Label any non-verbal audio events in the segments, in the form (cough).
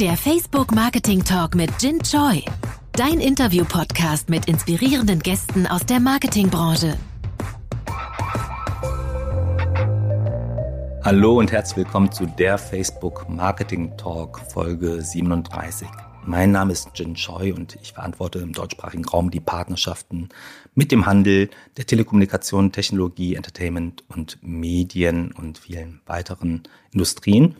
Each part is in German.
Der Facebook Marketing Talk mit Jin Choi. Dein Interview-Podcast mit inspirierenden Gästen aus der Marketingbranche. Hallo und herzlich willkommen zu der Facebook Marketing Talk Folge 37. Mein Name ist Jin Choi und ich verantworte im deutschsprachigen Raum die Partnerschaften mit dem Handel, der Telekommunikation, Technologie, Entertainment und Medien und vielen weiteren Industrien.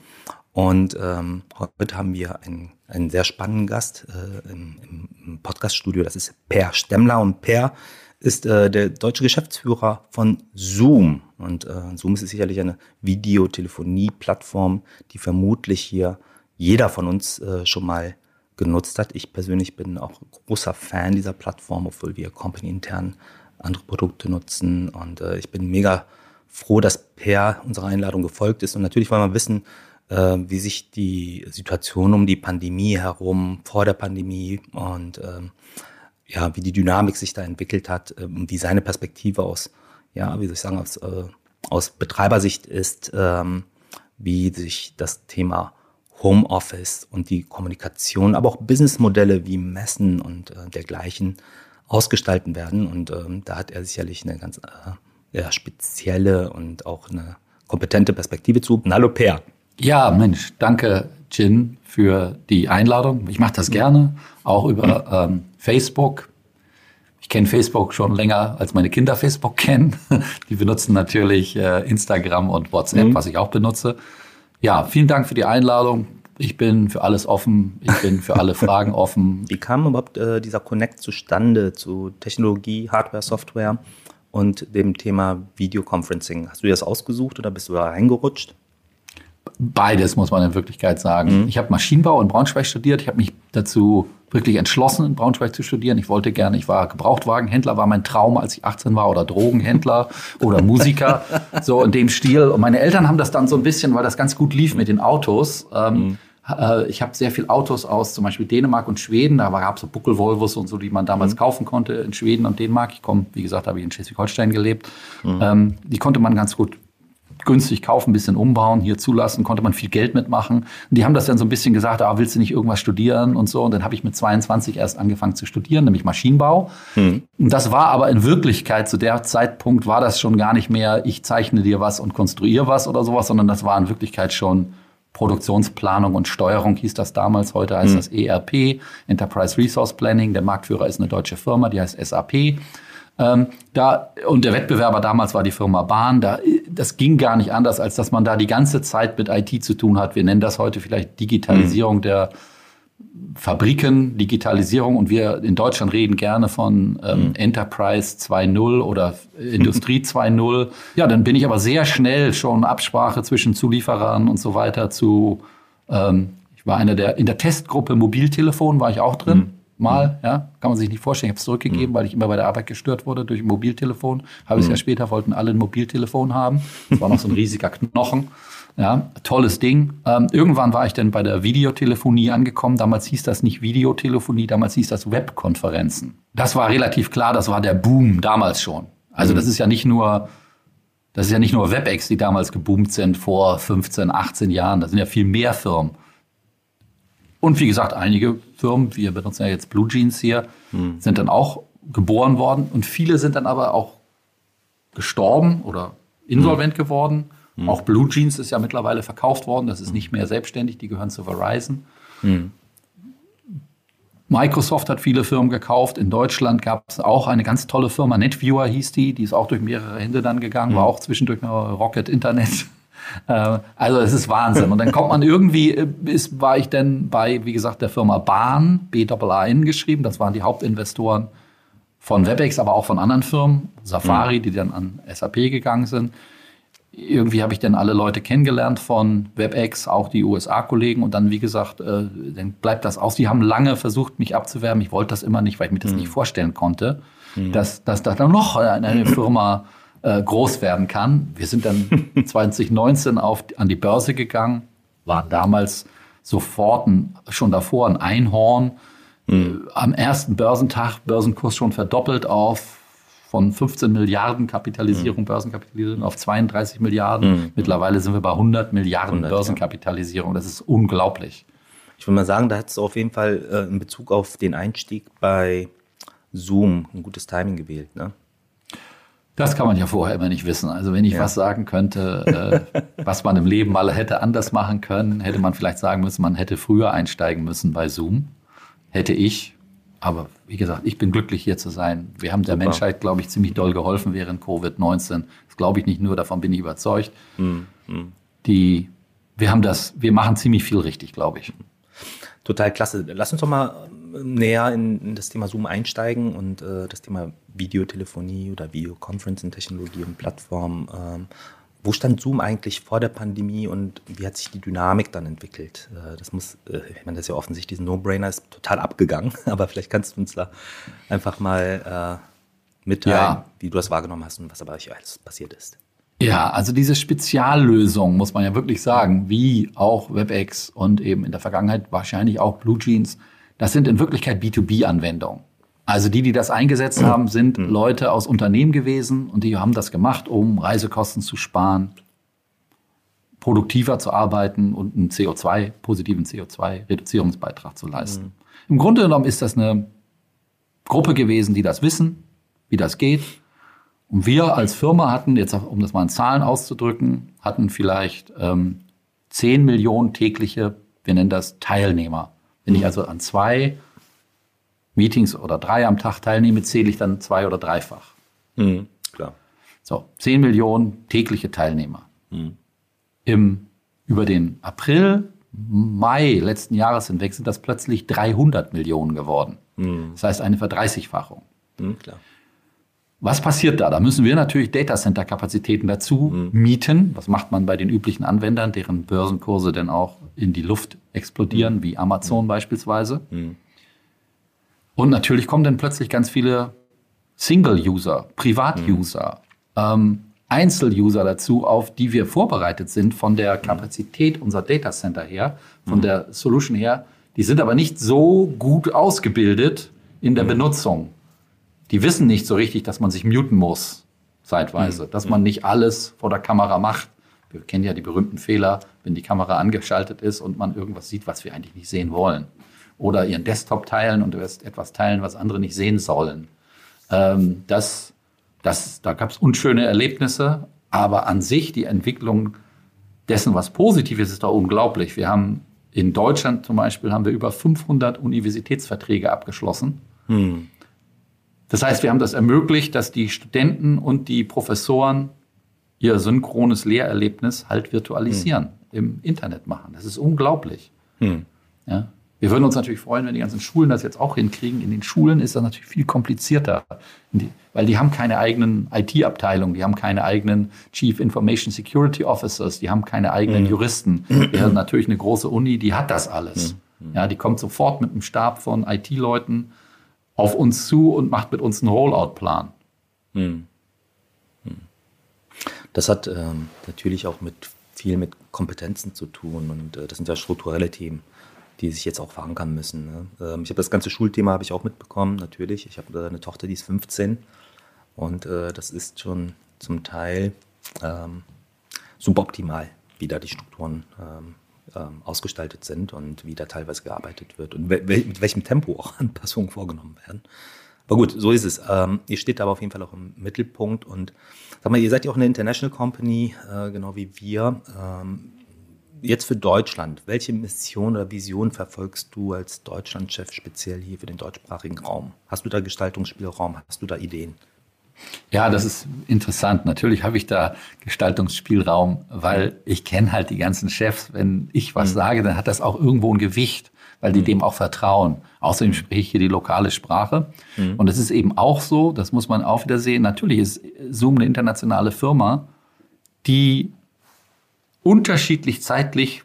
Und ähm, heute haben wir einen, einen sehr spannenden Gast äh, im, im Podcaststudio. Das ist Per Stemmler. Und Per ist äh, der deutsche Geschäftsführer von Zoom. Und äh, Zoom ist sicherlich eine Videotelefonie-Plattform, die vermutlich hier jeder von uns äh, schon mal genutzt hat. Ich persönlich bin auch großer Fan dieser Plattform, obwohl wir company intern andere Produkte nutzen. Und äh, ich bin mega froh, dass Per unserer Einladung gefolgt ist. Und natürlich wollen wir wissen, äh, wie sich die Situation um die Pandemie herum, vor der Pandemie und ähm, ja, wie die Dynamik sich da entwickelt hat, äh, wie seine Perspektive aus, ja, wie soll ich sagen, aus, äh, aus Betreibersicht ist, ähm, wie sich das Thema Homeoffice und die Kommunikation, aber auch Businessmodelle wie Messen und äh, dergleichen ausgestalten werden. Und ähm, da hat er sicherlich eine ganz äh, ja, spezielle und auch eine kompetente Perspektive zu. Hallo Per. Ja, Mensch, danke Jin für die Einladung. Ich mache das gerne, auch über ähm, Facebook. Ich kenne Facebook schon länger, als meine Kinder Facebook (laughs) kennen. Die benutzen natürlich äh, Instagram und WhatsApp, mhm. was ich auch benutze. Ja, vielen Dank für die Einladung. Ich bin für alles offen. Ich bin für alle (laughs) Fragen offen. Wie kam überhaupt äh, dieser Connect zustande zu Technologie, Hardware, Software und dem Thema Videoconferencing? Hast du dir das ausgesucht oder bist du da reingerutscht? Beides muss man in Wirklichkeit sagen. Mhm. Ich habe Maschinenbau in Braunschweig studiert. Ich habe mich dazu wirklich entschlossen, in Braunschweig zu studieren. Ich wollte gerne, ich war Gebrauchtwagenhändler, war mein Traum, als ich 18 war, oder Drogenhändler (laughs) oder Musiker, so in dem Stil. Und meine Eltern haben das dann so ein bisschen, weil das ganz gut lief mit den Autos. Ähm, mhm. Äh, ich habe sehr viel Autos aus zum Beispiel Dänemark und Schweden. Da gab es so Buckel-Volvos und so, die man damals mhm. kaufen konnte in Schweden und Dänemark. Ich komme, wie gesagt, habe ich in Schleswig-Holstein gelebt. Mhm. Ähm, die konnte man ganz gut günstig kaufen, ein bisschen umbauen, hier zulassen, konnte man viel Geld mitmachen. Und die haben das dann so ein bisschen gesagt, ah, willst du nicht irgendwas studieren und so. Und dann habe ich mit 22 erst angefangen zu studieren, nämlich Maschinenbau. Hm. Und das war aber in Wirklichkeit, zu der Zeitpunkt war das schon gar nicht mehr, ich zeichne dir was und konstruiere was oder sowas, sondern das war in Wirklichkeit schon Produktionsplanung und Steuerung hieß das damals. Heute heißt hm. das ERP, Enterprise Resource Planning. Der Marktführer ist eine deutsche Firma, die heißt SAP. Ähm, da, und der Wettbewerber damals war die Firma Bahn. Da, das ging gar nicht anders, als dass man da die ganze Zeit mit IT zu tun hat. Wir nennen das heute vielleicht Digitalisierung mhm. der Fabriken, Digitalisierung. Und wir in Deutschland reden gerne von ähm, mhm. Enterprise 2.0 oder Industrie (laughs) 2.0. Ja, dann bin ich aber sehr schnell schon Absprache zwischen Zulieferern und so weiter zu, ähm, ich war einer der, in der Testgruppe Mobiltelefon war ich auch drin. Mhm mal, mhm. ja, kann man sich nicht vorstellen. Ich habe es zurückgegeben, mhm. weil ich immer bei der Arbeit gestört wurde durch ein Mobiltelefon. Habe ich mhm. ja später, wollten alle ein Mobiltelefon haben. Das war noch so ein riesiger Knochen. Ja, tolles Ding. Ähm, irgendwann war ich dann bei der Videotelefonie angekommen. Damals hieß das nicht Videotelefonie, damals hieß das Webkonferenzen. Das war relativ klar, das war der Boom damals schon. Also mhm. das ist ja nicht nur, das ist ja nicht nur WebEx, die damals geboomt sind vor 15, 18 Jahren. Das sind ja viel mehr Firmen. Und wie gesagt, einige Firmen, wir benutzen ja jetzt Blue Jeans hier, hm. sind dann auch geboren worden und viele sind dann aber auch gestorben oder insolvent hm. geworden. Hm. Auch Blue Jeans ist ja mittlerweile verkauft worden, das ist nicht mehr selbstständig, die gehören zu Verizon. Hm. Microsoft hat viele Firmen gekauft. In Deutschland gab es auch eine ganz tolle Firma, NetViewer hieß die, die ist auch durch mehrere Hände dann gegangen, war hm. auch zwischendurch mal Rocket Internet. Äh, also es ist Wahnsinn. Und dann kommt man irgendwie, äh, ist, war ich dann bei, wie gesagt, der Firma Bahn, BAAN geschrieben. Das waren die Hauptinvestoren von WebEx, aber auch von anderen Firmen, Safari, mhm. die dann an SAP gegangen sind. Irgendwie habe ich dann alle Leute kennengelernt von WebEx, auch die USA-Kollegen. Und dann, wie gesagt, äh, dann bleibt das aus. Die haben lange versucht, mich abzuwerben. Ich wollte das immer nicht, weil ich mir das mhm. nicht vorstellen konnte, mhm. dass, dass da noch eine Firma äh, groß werden kann. Wir sind dann (laughs) 2019 auf, an die Börse gegangen, waren damals sofort ein, schon davor ein Einhorn. Mhm. Am ersten Börsentag Börsenkurs schon verdoppelt auf von 15 Milliarden Kapitalisierung, mhm. Börsenkapitalisierung auf 32 Milliarden. Mhm. Mittlerweile sind wir bei 100 Milliarden 100, Börsenkapitalisierung. Das ist unglaublich. Ich würde mal sagen, da hat es auf jeden Fall äh, in Bezug auf den Einstieg bei Zoom ein gutes Timing gewählt. Ne? Das kann man ja vorher immer nicht wissen. Also wenn ich ja. was sagen könnte, äh, was man im Leben mal hätte anders machen können, hätte man vielleicht sagen müssen, man hätte früher einsteigen müssen bei Zoom. Hätte ich. Aber wie gesagt, ich bin glücklich hier zu sein. Wir haben der Super. Menschheit, glaube ich, ziemlich doll geholfen während Covid-19. Das glaube ich nicht nur, davon bin ich überzeugt. Mhm. Die, wir haben das, wir machen ziemlich viel richtig, glaube ich. Total klasse. Lass uns doch mal näher in, in das Thema Zoom einsteigen und äh, das Thema Videotelefonie oder Videoconferencing-Technologie und Plattform. Ähm, wo stand Zoom eigentlich vor der Pandemie und wie hat sich die Dynamik dann entwickelt? Äh, das muss, äh, ich meine, das ist ja offensichtlich ein No-Brainer, ist total abgegangen, (laughs) aber vielleicht kannst du uns da einfach mal äh, mitteilen, ja. wie du das wahrgenommen hast und was aber alles passiert ist. Ja, also diese Speziallösung, muss man ja wirklich sagen, wie auch WebEx und eben in der Vergangenheit wahrscheinlich auch BlueJeans, das sind in Wirklichkeit B2B-Anwendungen. Also die, die das eingesetzt haben, sind mhm. Leute aus Unternehmen gewesen und die haben das gemacht, um Reisekosten zu sparen, produktiver zu arbeiten und einen CO2, positiven CO2-Reduzierungsbeitrag zu leisten. Mhm. Im Grunde genommen ist das eine Gruppe gewesen, die das wissen, wie das geht. Und wir als Firma hatten, jetzt um das mal in Zahlen auszudrücken, hatten vielleicht ähm, 10 Millionen tägliche, wir nennen das Teilnehmer. Wenn ich also an zwei Meetings oder drei am Tag teilnehme, zähle ich dann zwei oder dreifach. Mhm, klar. So, 10 Millionen tägliche Teilnehmer. Mhm. Im, über den April, Mai letzten Jahres hinweg sind das plötzlich 300 Millionen geworden. Mhm. Das heißt eine Verdreißigfachung. Mhm, klar. Was passiert da? Da müssen wir natürlich Datacenter-Kapazitäten dazu mhm. mieten. Was macht man bei den üblichen Anwendern, deren Börsenkurse denn auch in die Luft explodieren, mhm. wie Amazon mhm. beispielsweise? Mhm. Und natürlich kommen dann plötzlich ganz viele Single-User, Privat-User, mhm. ähm, Einzel-User dazu, auf die wir vorbereitet sind von der mhm. Kapazität unserer Datacenter her, von der Solution her. Die sind aber nicht so gut ausgebildet in der Benutzung die wissen nicht so richtig, dass man sich muten muss, zeitweise, mhm. dass man nicht alles vor der Kamera macht. Wir kennen ja die berühmten Fehler, wenn die Kamera angeschaltet ist und man irgendwas sieht, was wir eigentlich nicht sehen wollen. Oder ihren Desktop teilen und etwas teilen, was andere nicht sehen sollen. Ähm, das, das, da gab es unschöne Erlebnisse, aber an sich die Entwicklung dessen, was positiv ist, ist doch unglaublich. Wir haben in Deutschland zum Beispiel haben wir über 500 Universitätsverträge abgeschlossen. Hm. Das heißt, wir haben das ermöglicht, dass die Studenten und die Professoren ihr synchrones Lehrerlebnis halt virtualisieren, hm. im Internet machen. Das ist unglaublich. Hm. Ja. Wir würden uns natürlich freuen, wenn die ganzen Schulen das jetzt auch hinkriegen. In den Schulen ist das natürlich viel komplizierter, weil die haben keine eigenen IT-Abteilungen, die haben keine eigenen Chief Information Security Officers, die haben keine eigenen hm. Juristen. Wir haben natürlich eine große Uni, die hat das alles. Hm. Ja, die kommt sofort mit einem Stab von IT-Leuten auf uns zu und macht mit uns einen Rollout-Plan. Hm. Das hat ähm, natürlich auch mit viel mit Kompetenzen zu tun und äh, das sind ja strukturelle Themen, die sich jetzt auch verankern müssen. Ne? Ähm, ich habe das ganze Schulthema habe ich auch mitbekommen, natürlich. Ich habe eine Tochter, die ist 15 und äh, das ist schon zum Teil ähm, suboptimal, wie da die Strukturen ähm, ähm, ausgestaltet sind und wie da teilweise gearbeitet wird und mit welchem Tempo auch (laughs) Anpassungen vorgenommen werden. Aber gut, so ist es. Ähm, ihr steht aber auf jeden Fall auch im Mittelpunkt und sag mal, ihr seid ja auch eine International Company, äh, genau wie wir. Ähm, jetzt für Deutschland, welche Mission oder Vision verfolgst du als Deutschlandchef speziell hier für den deutschsprachigen Raum? Hast du da Gestaltungsspielraum? Hast du da Ideen? Ja, das ist interessant. Natürlich habe ich da Gestaltungsspielraum, weil ich kenne halt die ganzen Chefs. Wenn ich was mhm. sage, dann hat das auch irgendwo ein Gewicht, weil die mhm. dem auch vertrauen. Außerdem spreche ich hier die lokale Sprache. Mhm. Und es ist eben auch so, das muss man auch wieder sehen, natürlich ist Zoom eine internationale Firma, die unterschiedlich zeitlich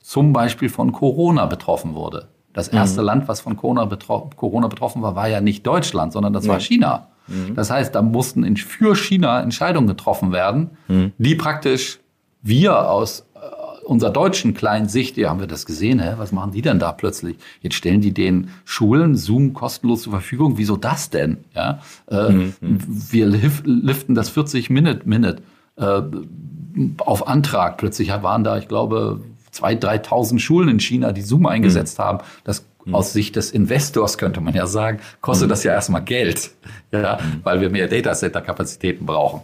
zum Beispiel von Corona betroffen wurde. Das erste mhm. Land, was von Corona, betroffen war, war ja nicht Deutschland, sondern das war China. Mhm. Das heißt, da mussten in, für China Entscheidungen getroffen werden, mhm. die praktisch wir aus äh, unserer deutschen kleinen Sicht, ja, haben wir das gesehen, hä? was machen die denn da plötzlich? Jetzt stellen die den Schulen Zoom kostenlos zur Verfügung. Wieso das denn? Ja? Äh, mhm. Wir liften das 40 Minute Minute äh, auf Antrag. Plötzlich waren da, ich glaube, 2.000, 3.000 Schulen in China, die Zoom eingesetzt mhm. haben. Das mhm. aus Sicht des Investors könnte man ja sagen, kostet mhm. das ja erstmal Geld, (laughs) ja, mhm. weil wir mehr Datacenter-Kapazitäten brauchen.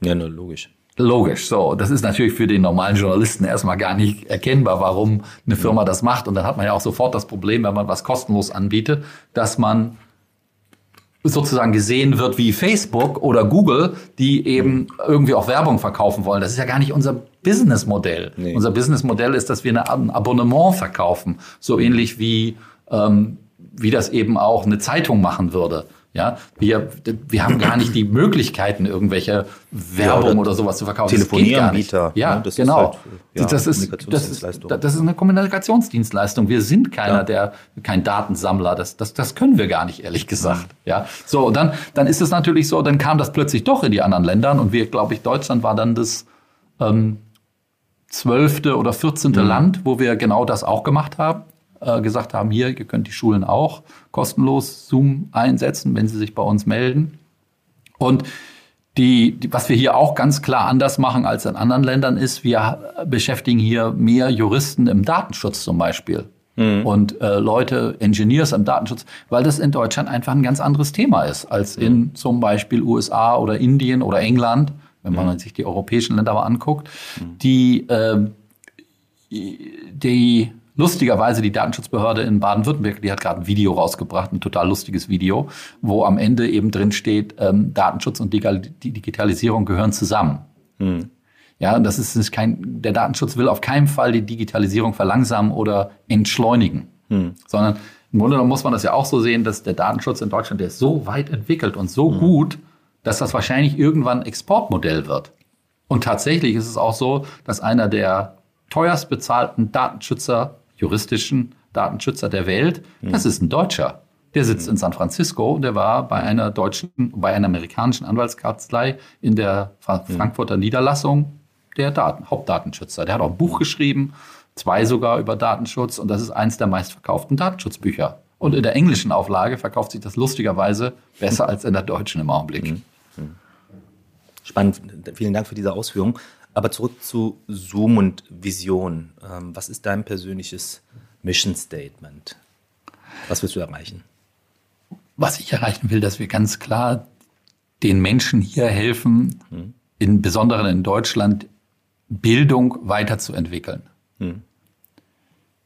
Ja, nur logisch. Logisch, so. Das ist natürlich für den normalen Journalisten erstmal gar nicht erkennbar, warum eine Firma das macht. Und dann hat man ja auch sofort das Problem, wenn man was kostenlos anbietet, dass man sozusagen gesehen wird wie Facebook oder Google, die eben irgendwie auch Werbung verkaufen wollen. Das ist ja gar nicht unser Businessmodell. Nee. Unser Businessmodell ist, dass wir ein Abonnement verkaufen, so ähnlich wie ähm, wie das eben auch eine Zeitung machen würde. Ja, wir, wir haben gar nicht die Möglichkeiten, irgendwelche Werbung ja, oder, oder, sowas zu verkaufen. Telefonieranbieter. Ja, ne, genau. Ist halt, ja, das, ist, das, ist, das ist eine Kommunikationsdienstleistung. Wir sind keiner, ja. der, kein Datensammler. Das, das, das können wir gar nicht, ehrlich gesagt. Ja, so, und dann, dann ist es natürlich so, dann kam das plötzlich doch in die anderen Ländern und wir, glaube ich, Deutschland war dann das, ähm, zwölfte oder vierzehnte mhm. Land, wo wir genau das auch gemacht haben äh, gesagt haben, hier, ihr könnt die Schulen auch kostenlos Zoom einsetzen, wenn sie sich bei uns melden. Und die, die, was wir hier auch ganz klar anders machen als in anderen Ländern ist, wir beschäftigen hier mehr Juristen im Datenschutz zum Beispiel. Mhm. Und äh, Leute, Engineers im Datenschutz, weil das in Deutschland einfach ein ganz anderes Thema ist als in mhm. zum Beispiel USA oder Indien oder England, wenn man mhm. sich die europäischen Länder mal anguckt, mhm. die, äh, die lustigerweise die Datenschutzbehörde in Baden-Württemberg, die hat gerade ein Video rausgebracht, ein total lustiges Video, wo am Ende eben drin steht, ähm, Datenschutz und Digitalisierung gehören zusammen. Hm. Ja, das ist, ist kein, der Datenschutz will auf keinen Fall die Digitalisierung verlangsamen oder entschleunigen, hm. sondern im Grunde genommen muss man das ja auch so sehen, dass der Datenschutz in Deutschland, der ist so weit entwickelt und so hm. gut, dass das wahrscheinlich irgendwann Exportmodell wird. Und tatsächlich ist es auch so, dass einer der teuerst bezahlten Datenschützer juristischen Datenschützer der Welt, das ist ein Deutscher. Der sitzt in San Francisco und der war bei einer deutschen, bei einer amerikanischen Anwaltskanzlei in der Frankfurter Niederlassung der Daten, Hauptdatenschützer. Der hat auch ein Buch geschrieben, zwei sogar über Datenschutz und das ist eins der meistverkauften Datenschutzbücher. Und in der englischen Auflage verkauft sich das lustigerweise besser als in der deutschen im Augenblick. Mhm. Mhm. Spannend. Vielen Dank für diese Ausführung. Aber zurück zu Zoom und Vision. Ähm, was ist dein persönliches Mission Statement? Was willst du erreichen? Was ich erreichen will, dass wir ganz klar den Menschen hier helfen, hm. in besonderen in Deutschland Bildung weiterzuentwickeln. Hm.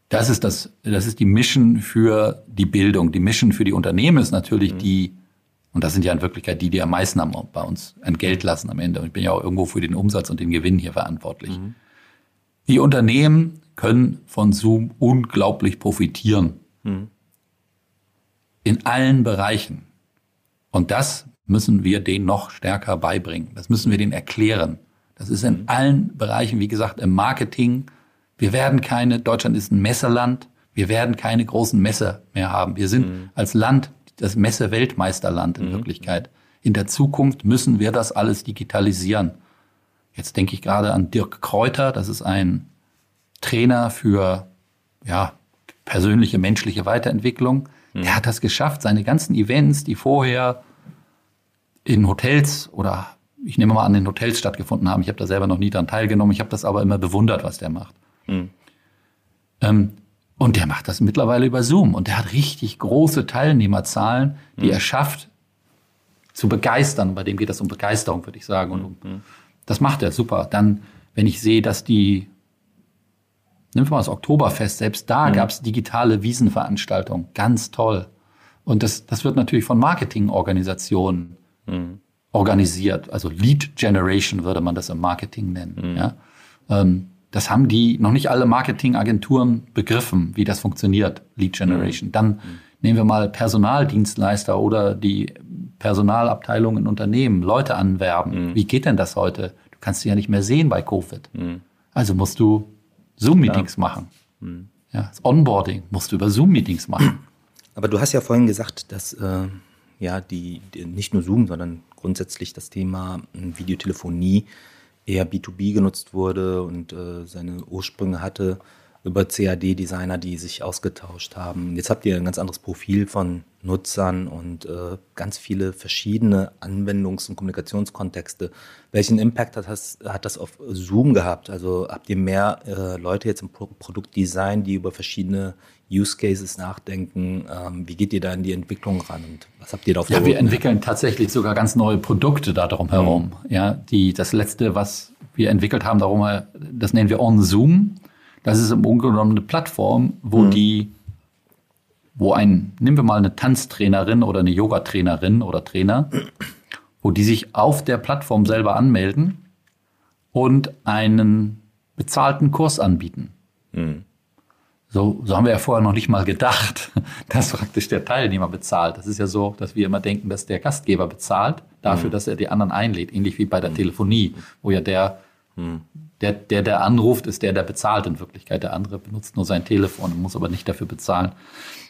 Das ist das, das ist die Mission für die Bildung. Die Mission für die Unternehmen ist natürlich hm. die und das sind ja in Wirklichkeit die, die am meisten haben, bei uns Entgelt lassen am Ende. Und ich bin ja auch irgendwo für den Umsatz und den Gewinn hier verantwortlich. Mhm. Die Unternehmen können von Zoom unglaublich profitieren. Mhm. In allen Bereichen. Und das müssen wir denen noch stärker beibringen. Das müssen wir denen erklären. Das ist in mhm. allen Bereichen, wie gesagt, im Marketing. Wir werden keine, Deutschland ist ein Messeland. Wir werden keine großen Messe mehr haben. Wir sind mhm. als Land das Messe-Weltmeisterland in mhm. Wirklichkeit. In der Zukunft müssen wir das alles digitalisieren. Jetzt denke ich gerade an Dirk Kräuter, das ist ein Trainer für ja, persönliche menschliche Weiterentwicklung. Mhm. Der hat das geschafft, seine ganzen Events, die vorher in Hotels oder ich nehme mal an, in Hotels stattgefunden haben. Ich habe da selber noch nie daran teilgenommen. Ich habe das aber immer bewundert, was der macht. Mhm. Ähm, und der macht das mittlerweile über Zoom. Und der hat richtig große Teilnehmerzahlen, die mhm. er schafft, zu begeistern. Bei dem geht es um Begeisterung, würde ich sagen. Und um, mhm. das macht er super. Dann, wenn ich sehe, dass die, wir mal das Oktoberfest, selbst da mhm. gab es digitale Wiesenveranstaltungen. Ganz toll. Und das, das wird natürlich von Marketingorganisationen mhm. organisiert. Also Lead Generation würde man das im Marketing nennen. Mhm. Ja? Ähm, das haben die noch nicht alle Marketingagenturen begriffen, wie das funktioniert, Lead Generation. Mhm. Dann mhm. nehmen wir mal Personaldienstleister oder die Personalabteilung in Unternehmen, Leute anwerben. Mhm. Wie geht denn das heute? Du kannst sie ja nicht mehr sehen bei Covid. Mhm. Also musst du Zoom-Meetings machen. Mhm. Ja, das Onboarding musst du über Zoom-Meetings machen. (clears throat) Aber du hast ja vorhin gesagt, dass äh, ja die, die, nicht nur Zoom, sondern grundsätzlich das Thema Videotelefonie eher B2B genutzt wurde und äh, seine Ursprünge hatte über CAD-Designer, die sich ausgetauscht haben. Jetzt habt ihr ein ganz anderes Profil von Nutzern und äh, ganz viele verschiedene Anwendungs- und Kommunikationskontexte. Welchen Impact hat das, hat das auf Zoom gehabt? Also habt ihr mehr äh, Leute jetzt im Pro Produktdesign, die über verschiedene Use Cases nachdenken? Ähm, wie geht ihr da in die Entwicklung ran und was habt ihr da auf Ja, wir entwickeln tatsächlich sogar ganz neue Produkte da drum herum. Mhm. Ja, die, das letzte, was wir entwickelt haben, darum, das nennen wir On Zoom. Das ist im Grunde genommen eine Plattform, wo mhm. die, wo ein, nehmen wir mal eine Tanztrainerin oder eine Yogatrainerin oder Trainer, wo die sich auf der Plattform selber anmelden und einen bezahlten Kurs anbieten. Mhm. So, so haben wir ja vorher noch nicht mal gedacht, (laughs) dass praktisch der Teilnehmer bezahlt. Das ist ja so, dass wir immer denken, dass der Gastgeber bezahlt dafür, mhm. dass er die anderen einlädt. Ähnlich wie bei der mhm. Telefonie, wo ja der hm. Der, der, der anruft, ist der, der bezahlt in Wirklichkeit. Der andere benutzt nur sein Telefon, muss aber nicht dafür bezahlen.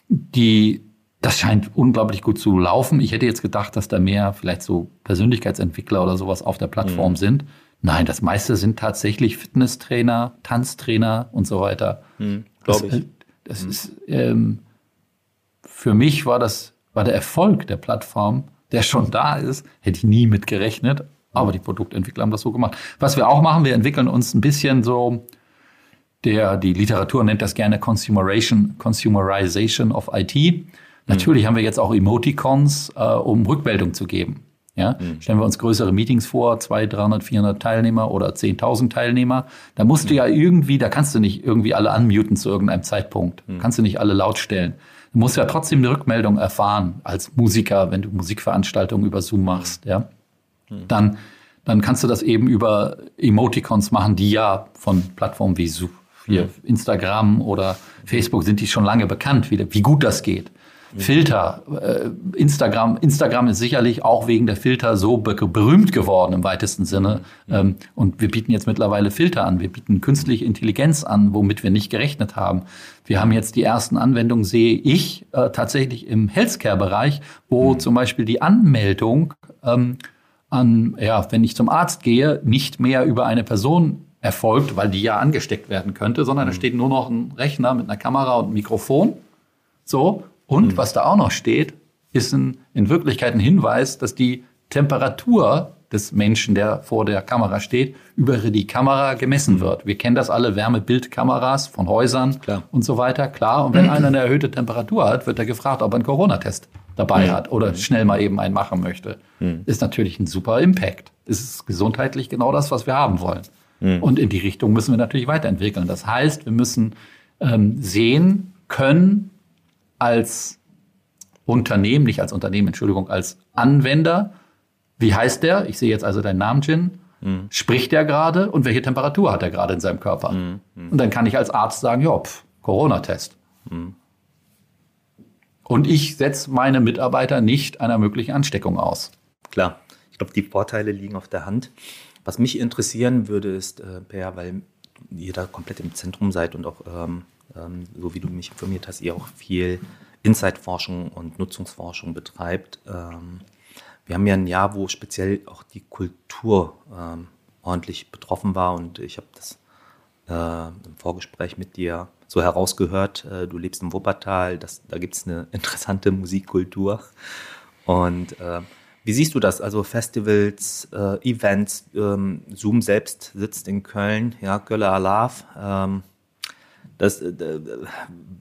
Die, das scheint unglaublich gut zu laufen. Ich hätte jetzt gedacht, dass da mehr vielleicht so Persönlichkeitsentwickler oder sowas auf der Plattform mhm. sind. Nein, das meiste sind tatsächlich Fitnesstrainer, Tanztrainer und so weiter. Glaube ich. Das mhm. ist ähm, für mich war das war der Erfolg der Plattform, der schon da ist, hätte ich nie mit gerechnet. Aber die Produktentwickler haben das so gemacht. Was wir auch machen, wir entwickeln uns ein bisschen so, der, die Literatur nennt das gerne Consumeration, Consumerization of IT. Natürlich mhm. haben wir jetzt auch Emoticons, äh, um Rückmeldung zu geben. Ja? Mhm. Stellen wir uns größere Meetings vor, 200, 300, 400 Teilnehmer oder 10.000 Teilnehmer. Da musst mhm. du ja irgendwie, da kannst du nicht irgendwie alle unmuten zu irgendeinem Zeitpunkt. Mhm. Kannst du nicht alle laut stellen. Du musst ja trotzdem eine Rückmeldung erfahren als Musiker, wenn du Musikveranstaltungen über Zoom machst. Ja? dann, dann kannst du das eben über Emoticons machen, die ja von Plattformen wie hier Instagram oder Facebook sind die schon lange bekannt, wie, wie gut das geht. Filter, äh, Instagram, Instagram ist sicherlich auch wegen der Filter so be berühmt geworden im weitesten Sinne. Ähm, und wir bieten jetzt mittlerweile Filter an. Wir bieten künstliche Intelligenz an, womit wir nicht gerechnet haben. Wir haben jetzt die ersten Anwendungen, sehe ich, äh, tatsächlich im Healthcare-Bereich, wo mhm. zum Beispiel die Anmeldung ähm, an, ja, wenn ich zum Arzt gehe, nicht mehr über eine Person erfolgt, weil die ja angesteckt werden könnte, sondern mhm. da steht nur noch ein Rechner mit einer Kamera und einem Mikrofon. So. Und mhm. was da auch noch steht, ist ein, in Wirklichkeit ein Hinweis, dass die Temperatur des Menschen, der vor der Kamera steht, über die Kamera gemessen mhm. wird. Wir kennen das alle, Wärmebildkameras von Häusern klar. und so weiter, klar. Und wenn (clears throat) einer eine erhöhte Temperatur hat, wird er gefragt, ob er einen Corona-Test dabei mhm. hat oder schnell mal eben einen machen möchte. Mhm. Ist natürlich ein super Impact. ist gesundheitlich genau das, was wir haben wollen. Mhm. Und in die Richtung müssen wir natürlich weiterentwickeln. Das heißt, wir müssen ähm, sehen können als Unternehmen, nicht als Unternehmen, Entschuldigung, als Anwender, wie heißt der? Ich sehe jetzt also deinen Namen, Jin. Mhm. Spricht der gerade und welche Temperatur hat er gerade in seinem Körper? Mhm. Und dann kann ich als Arzt sagen, ja, Corona-Test. Mhm. Und ich setze meine Mitarbeiter nicht einer möglichen Ansteckung aus. Klar, ich glaube, die Vorteile liegen auf der Hand. Was mich interessieren würde, ist, äh, Per, weil ihr da komplett im Zentrum seid und auch, ähm, ähm, so wie du mich informiert hast, ihr auch viel Insight-Forschung und Nutzungsforschung betreibt. Ähm, wir haben ja ein Jahr, wo speziell auch die Kultur ähm, ordentlich betroffen war und ich habe das äh, im Vorgespräch mit dir so herausgehört, äh, du lebst im Wuppertal, das, da gibt es eine (laughs) interessante Musikkultur. Und äh, wie siehst du das? Also Festivals, äh, Events, ähm, Zoom selbst sitzt in Köln, ja, Gölle Alav. Ähm, das, äh,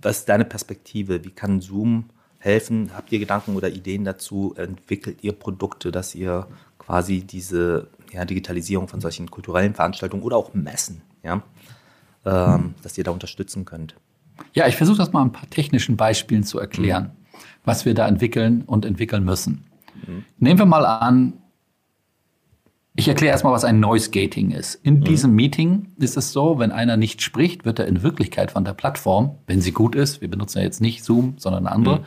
was ist deine Perspektive? Wie kann Zoom helfen? Habt ihr Gedanken oder Ideen dazu? Entwickelt ihr Produkte, dass ihr quasi diese ja, Digitalisierung von solchen kulturellen Veranstaltungen oder auch Messen, ja, ähm, dass ihr da unterstützen könnt? Ja, ich versuche das mal ein paar technischen Beispielen zu erklären, mhm. was wir da entwickeln und entwickeln müssen. Mhm. Nehmen wir mal an, ich erkläre erstmal, was ein Noise Gating ist. In mhm. diesem Meeting ist es so, wenn einer nicht spricht, wird er in Wirklichkeit von der Plattform, wenn sie gut ist, wir benutzen ja jetzt nicht Zoom, sondern eine andere, mhm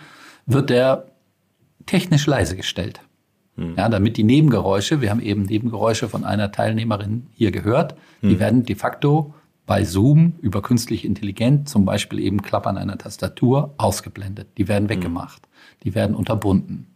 wird der technisch leise gestellt. Hm. Ja, damit die Nebengeräusche, wir haben eben Nebengeräusche von einer Teilnehmerin hier gehört, die werden de facto bei Zoom über künstliche Intelligenz, zum Beispiel eben Klappern einer Tastatur, ausgeblendet. Die werden weggemacht. Die werden unterbunden.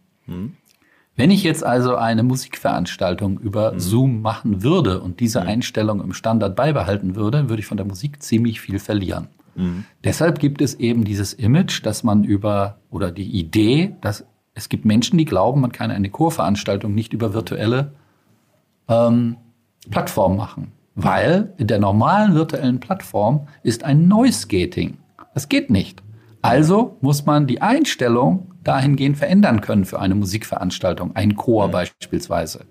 Wenn ich jetzt also eine Musikveranstaltung über hm. Zoom machen würde und diese hm. Einstellung im Standard beibehalten würde, würde ich von der Musik ziemlich viel verlieren. Mhm. Deshalb gibt es eben dieses Image, dass man über, oder die Idee, dass es gibt Menschen, die glauben, man kann eine Chorveranstaltung nicht über virtuelle ähm, Plattformen machen. Weil in der normalen virtuellen Plattform ist ein Noise Gating. Das geht nicht. Also muss man die Einstellung dahingehend verändern können für eine Musikveranstaltung, ein Chor mhm. beispielsweise.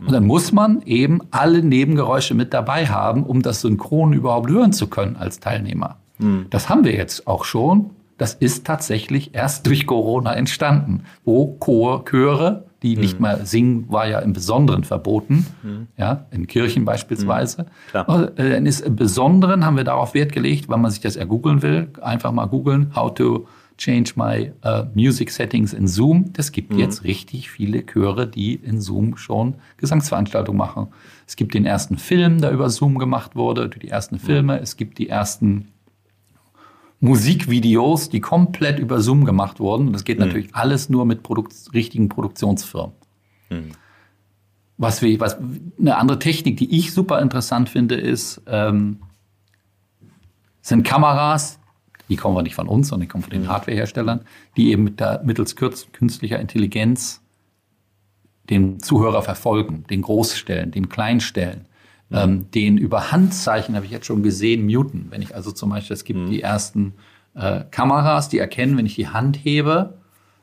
Und dann muss man eben alle Nebengeräusche mit dabei haben, um das Synchron überhaupt hören zu können als Teilnehmer. Mhm. Das haben wir jetzt auch schon. Das ist tatsächlich erst durch Corona entstanden, wo Chor, Chöre, die mhm. nicht mehr singen, war ja im Besonderen verboten, mhm. ja, in Kirchen beispielsweise. Mhm. Äh, Im Besonderen haben wir darauf Wert gelegt, wenn man sich das ergoogeln will, einfach mal googeln, how to change my uh, music settings in Zoom. Das gibt mhm. jetzt richtig viele Chöre, die in Zoom schon Gesangsveranstaltungen machen. Es gibt den ersten Film, der über Zoom gemacht wurde, die ersten Filme. Es gibt die ersten Musikvideos, die komplett über Zoom gemacht wurden. Und das geht mhm. natürlich alles nur mit Produkt richtigen Produktionsfirmen. Mhm. Was, wir, was eine andere Technik, die ich super interessant finde, ist, ähm, sind Kameras, die kommen aber nicht von uns, sondern die kommen von den mhm. Hardwareherstellern, die eben mit der, mittels künstlicher Intelligenz den Zuhörer verfolgen, den großstellen, den ähm, den über Handzeichen habe ich jetzt schon gesehen, muten. Wenn ich also zum Beispiel, es gibt mhm. die ersten äh, Kameras, die erkennen, wenn ich die Hand hebe,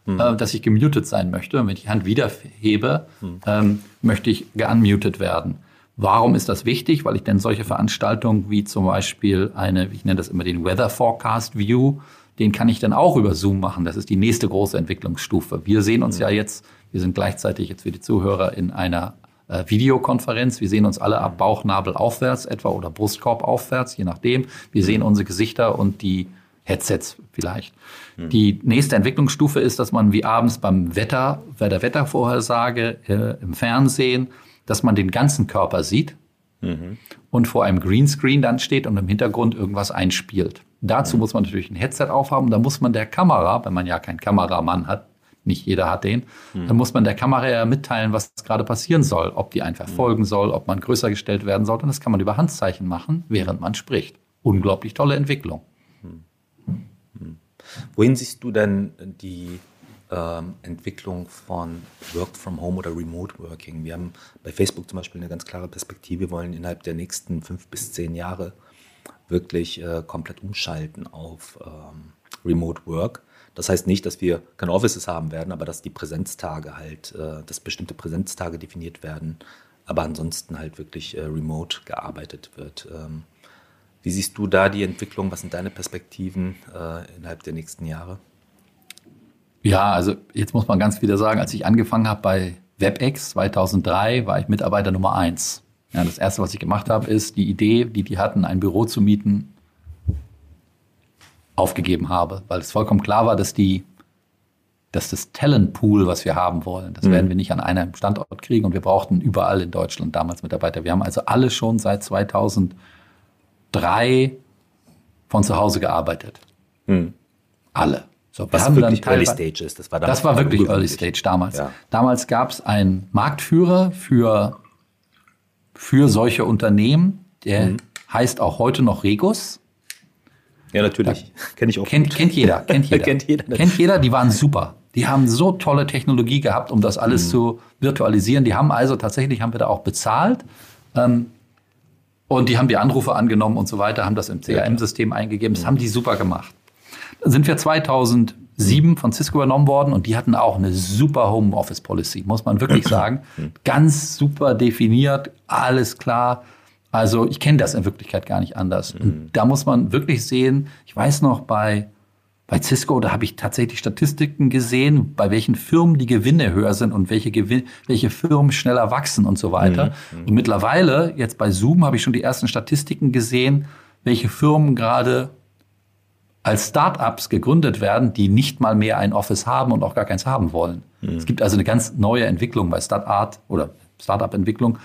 mhm. äh, dass ich gemutet sein möchte. Und wenn ich die Hand wieder hebe, mhm. ähm, möchte ich geunmutet werden. Warum ist das wichtig? Weil ich denn solche Veranstaltungen wie zum Beispiel eine, ich nenne das immer den Weather Forecast View, den kann ich dann auch über Zoom machen. Das ist die nächste große Entwicklungsstufe. Wir sehen uns mhm. ja jetzt, wir sind gleichzeitig jetzt für die Zuhörer in einer äh, Videokonferenz. Wir sehen uns alle ab Bauchnabel aufwärts etwa oder Brustkorb aufwärts, je nachdem. Wir sehen unsere Gesichter und die Headsets vielleicht. Mhm. Die nächste Entwicklungsstufe ist, dass man wie abends beim Wetter, bei der Wettervorhersage äh, im Fernsehen, dass man den ganzen Körper sieht mhm. und vor einem Greenscreen dann steht und im Hintergrund irgendwas einspielt. Dazu mhm. muss man natürlich ein Headset aufhaben. Da muss man der Kamera, wenn man ja keinen Kameramann hat, nicht jeder hat den, mhm. dann muss man der Kamera ja mitteilen, was gerade passieren soll, ob die einen verfolgen mhm. soll, ob man größer gestellt werden soll. Und das kann man über Handzeichen machen, während man spricht. Unglaublich tolle Entwicklung. Mhm. Wohin siehst du denn die ähm, Entwicklung von Work from Home oder Remote Working? Wir haben bei Facebook zum Beispiel eine ganz klare Perspektive. Wir wollen innerhalb der nächsten fünf bis zehn Jahre wirklich äh, komplett umschalten auf ähm, Remote Work. Das heißt nicht, dass wir keine Offices haben werden, aber dass die Präsenztage halt, äh, dass bestimmte Präsenztage definiert werden, aber ansonsten halt wirklich äh, remote gearbeitet wird. Ähm, wie siehst du da die Entwicklung? Was sind deine Perspektiven äh, innerhalb der nächsten Jahre? Ja, also jetzt muss man ganz wieder sagen, als ich angefangen habe bei WebEx 2003, war ich Mitarbeiter Nummer eins. Ja, das erste, was ich gemacht habe, ist die Idee, die die hatten, ein Büro zu mieten, aufgegeben habe, weil es vollkommen klar war, dass die dass das Talentpool, was wir haben wollen, das mhm. werden wir nicht an einem Standort kriegen und wir brauchten überall in Deutschland damals Mitarbeiter. Wir haben also alle schon seit 2003 von zu Hause gearbeitet. Mhm. Alle. So, was haben wirklich dann Early Stage ist. Das war, das war wirklich Early Stage damals. Ja. Damals gab es einen Marktführer für, für solche Unternehmen, der mhm. heißt auch heute noch Regus. Ja, natürlich. Kenne ich auch. Kennt, (laughs) kennt jeder. Kennt jeder. kennt jeder. Kennt jeder. Die waren super. Die haben so tolle Technologie gehabt, um das alles mhm. zu virtualisieren. Die haben also tatsächlich, haben wir da auch bezahlt. Ähm, und die haben die Anrufe angenommen und so weiter, haben das im CRM-System eingegeben. Das mhm. haben die super gemacht. Dann sind wir 2007 von Cisco übernommen worden und die hatten auch eine super Homeoffice-Policy, muss man wirklich (clears throat) sagen. Mhm. Ganz super definiert, alles klar. Also ich kenne das in Wirklichkeit gar nicht anders. Mhm. Und da muss man wirklich sehen, ich weiß noch bei, bei Cisco, da habe ich tatsächlich Statistiken gesehen, bei welchen Firmen die Gewinne höher sind und welche, Gewin welche Firmen schneller wachsen und so weiter. Mhm. Und mittlerweile, jetzt bei Zoom, habe ich schon die ersten Statistiken gesehen, welche Firmen gerade als Startups gegründet werden, die nicht mal mehr ein Office haben und auch gar keins haben wollen. Mhm. Es gibt also eine ganz neue Entwicklung bei Startup oder Startup-Entwicklung,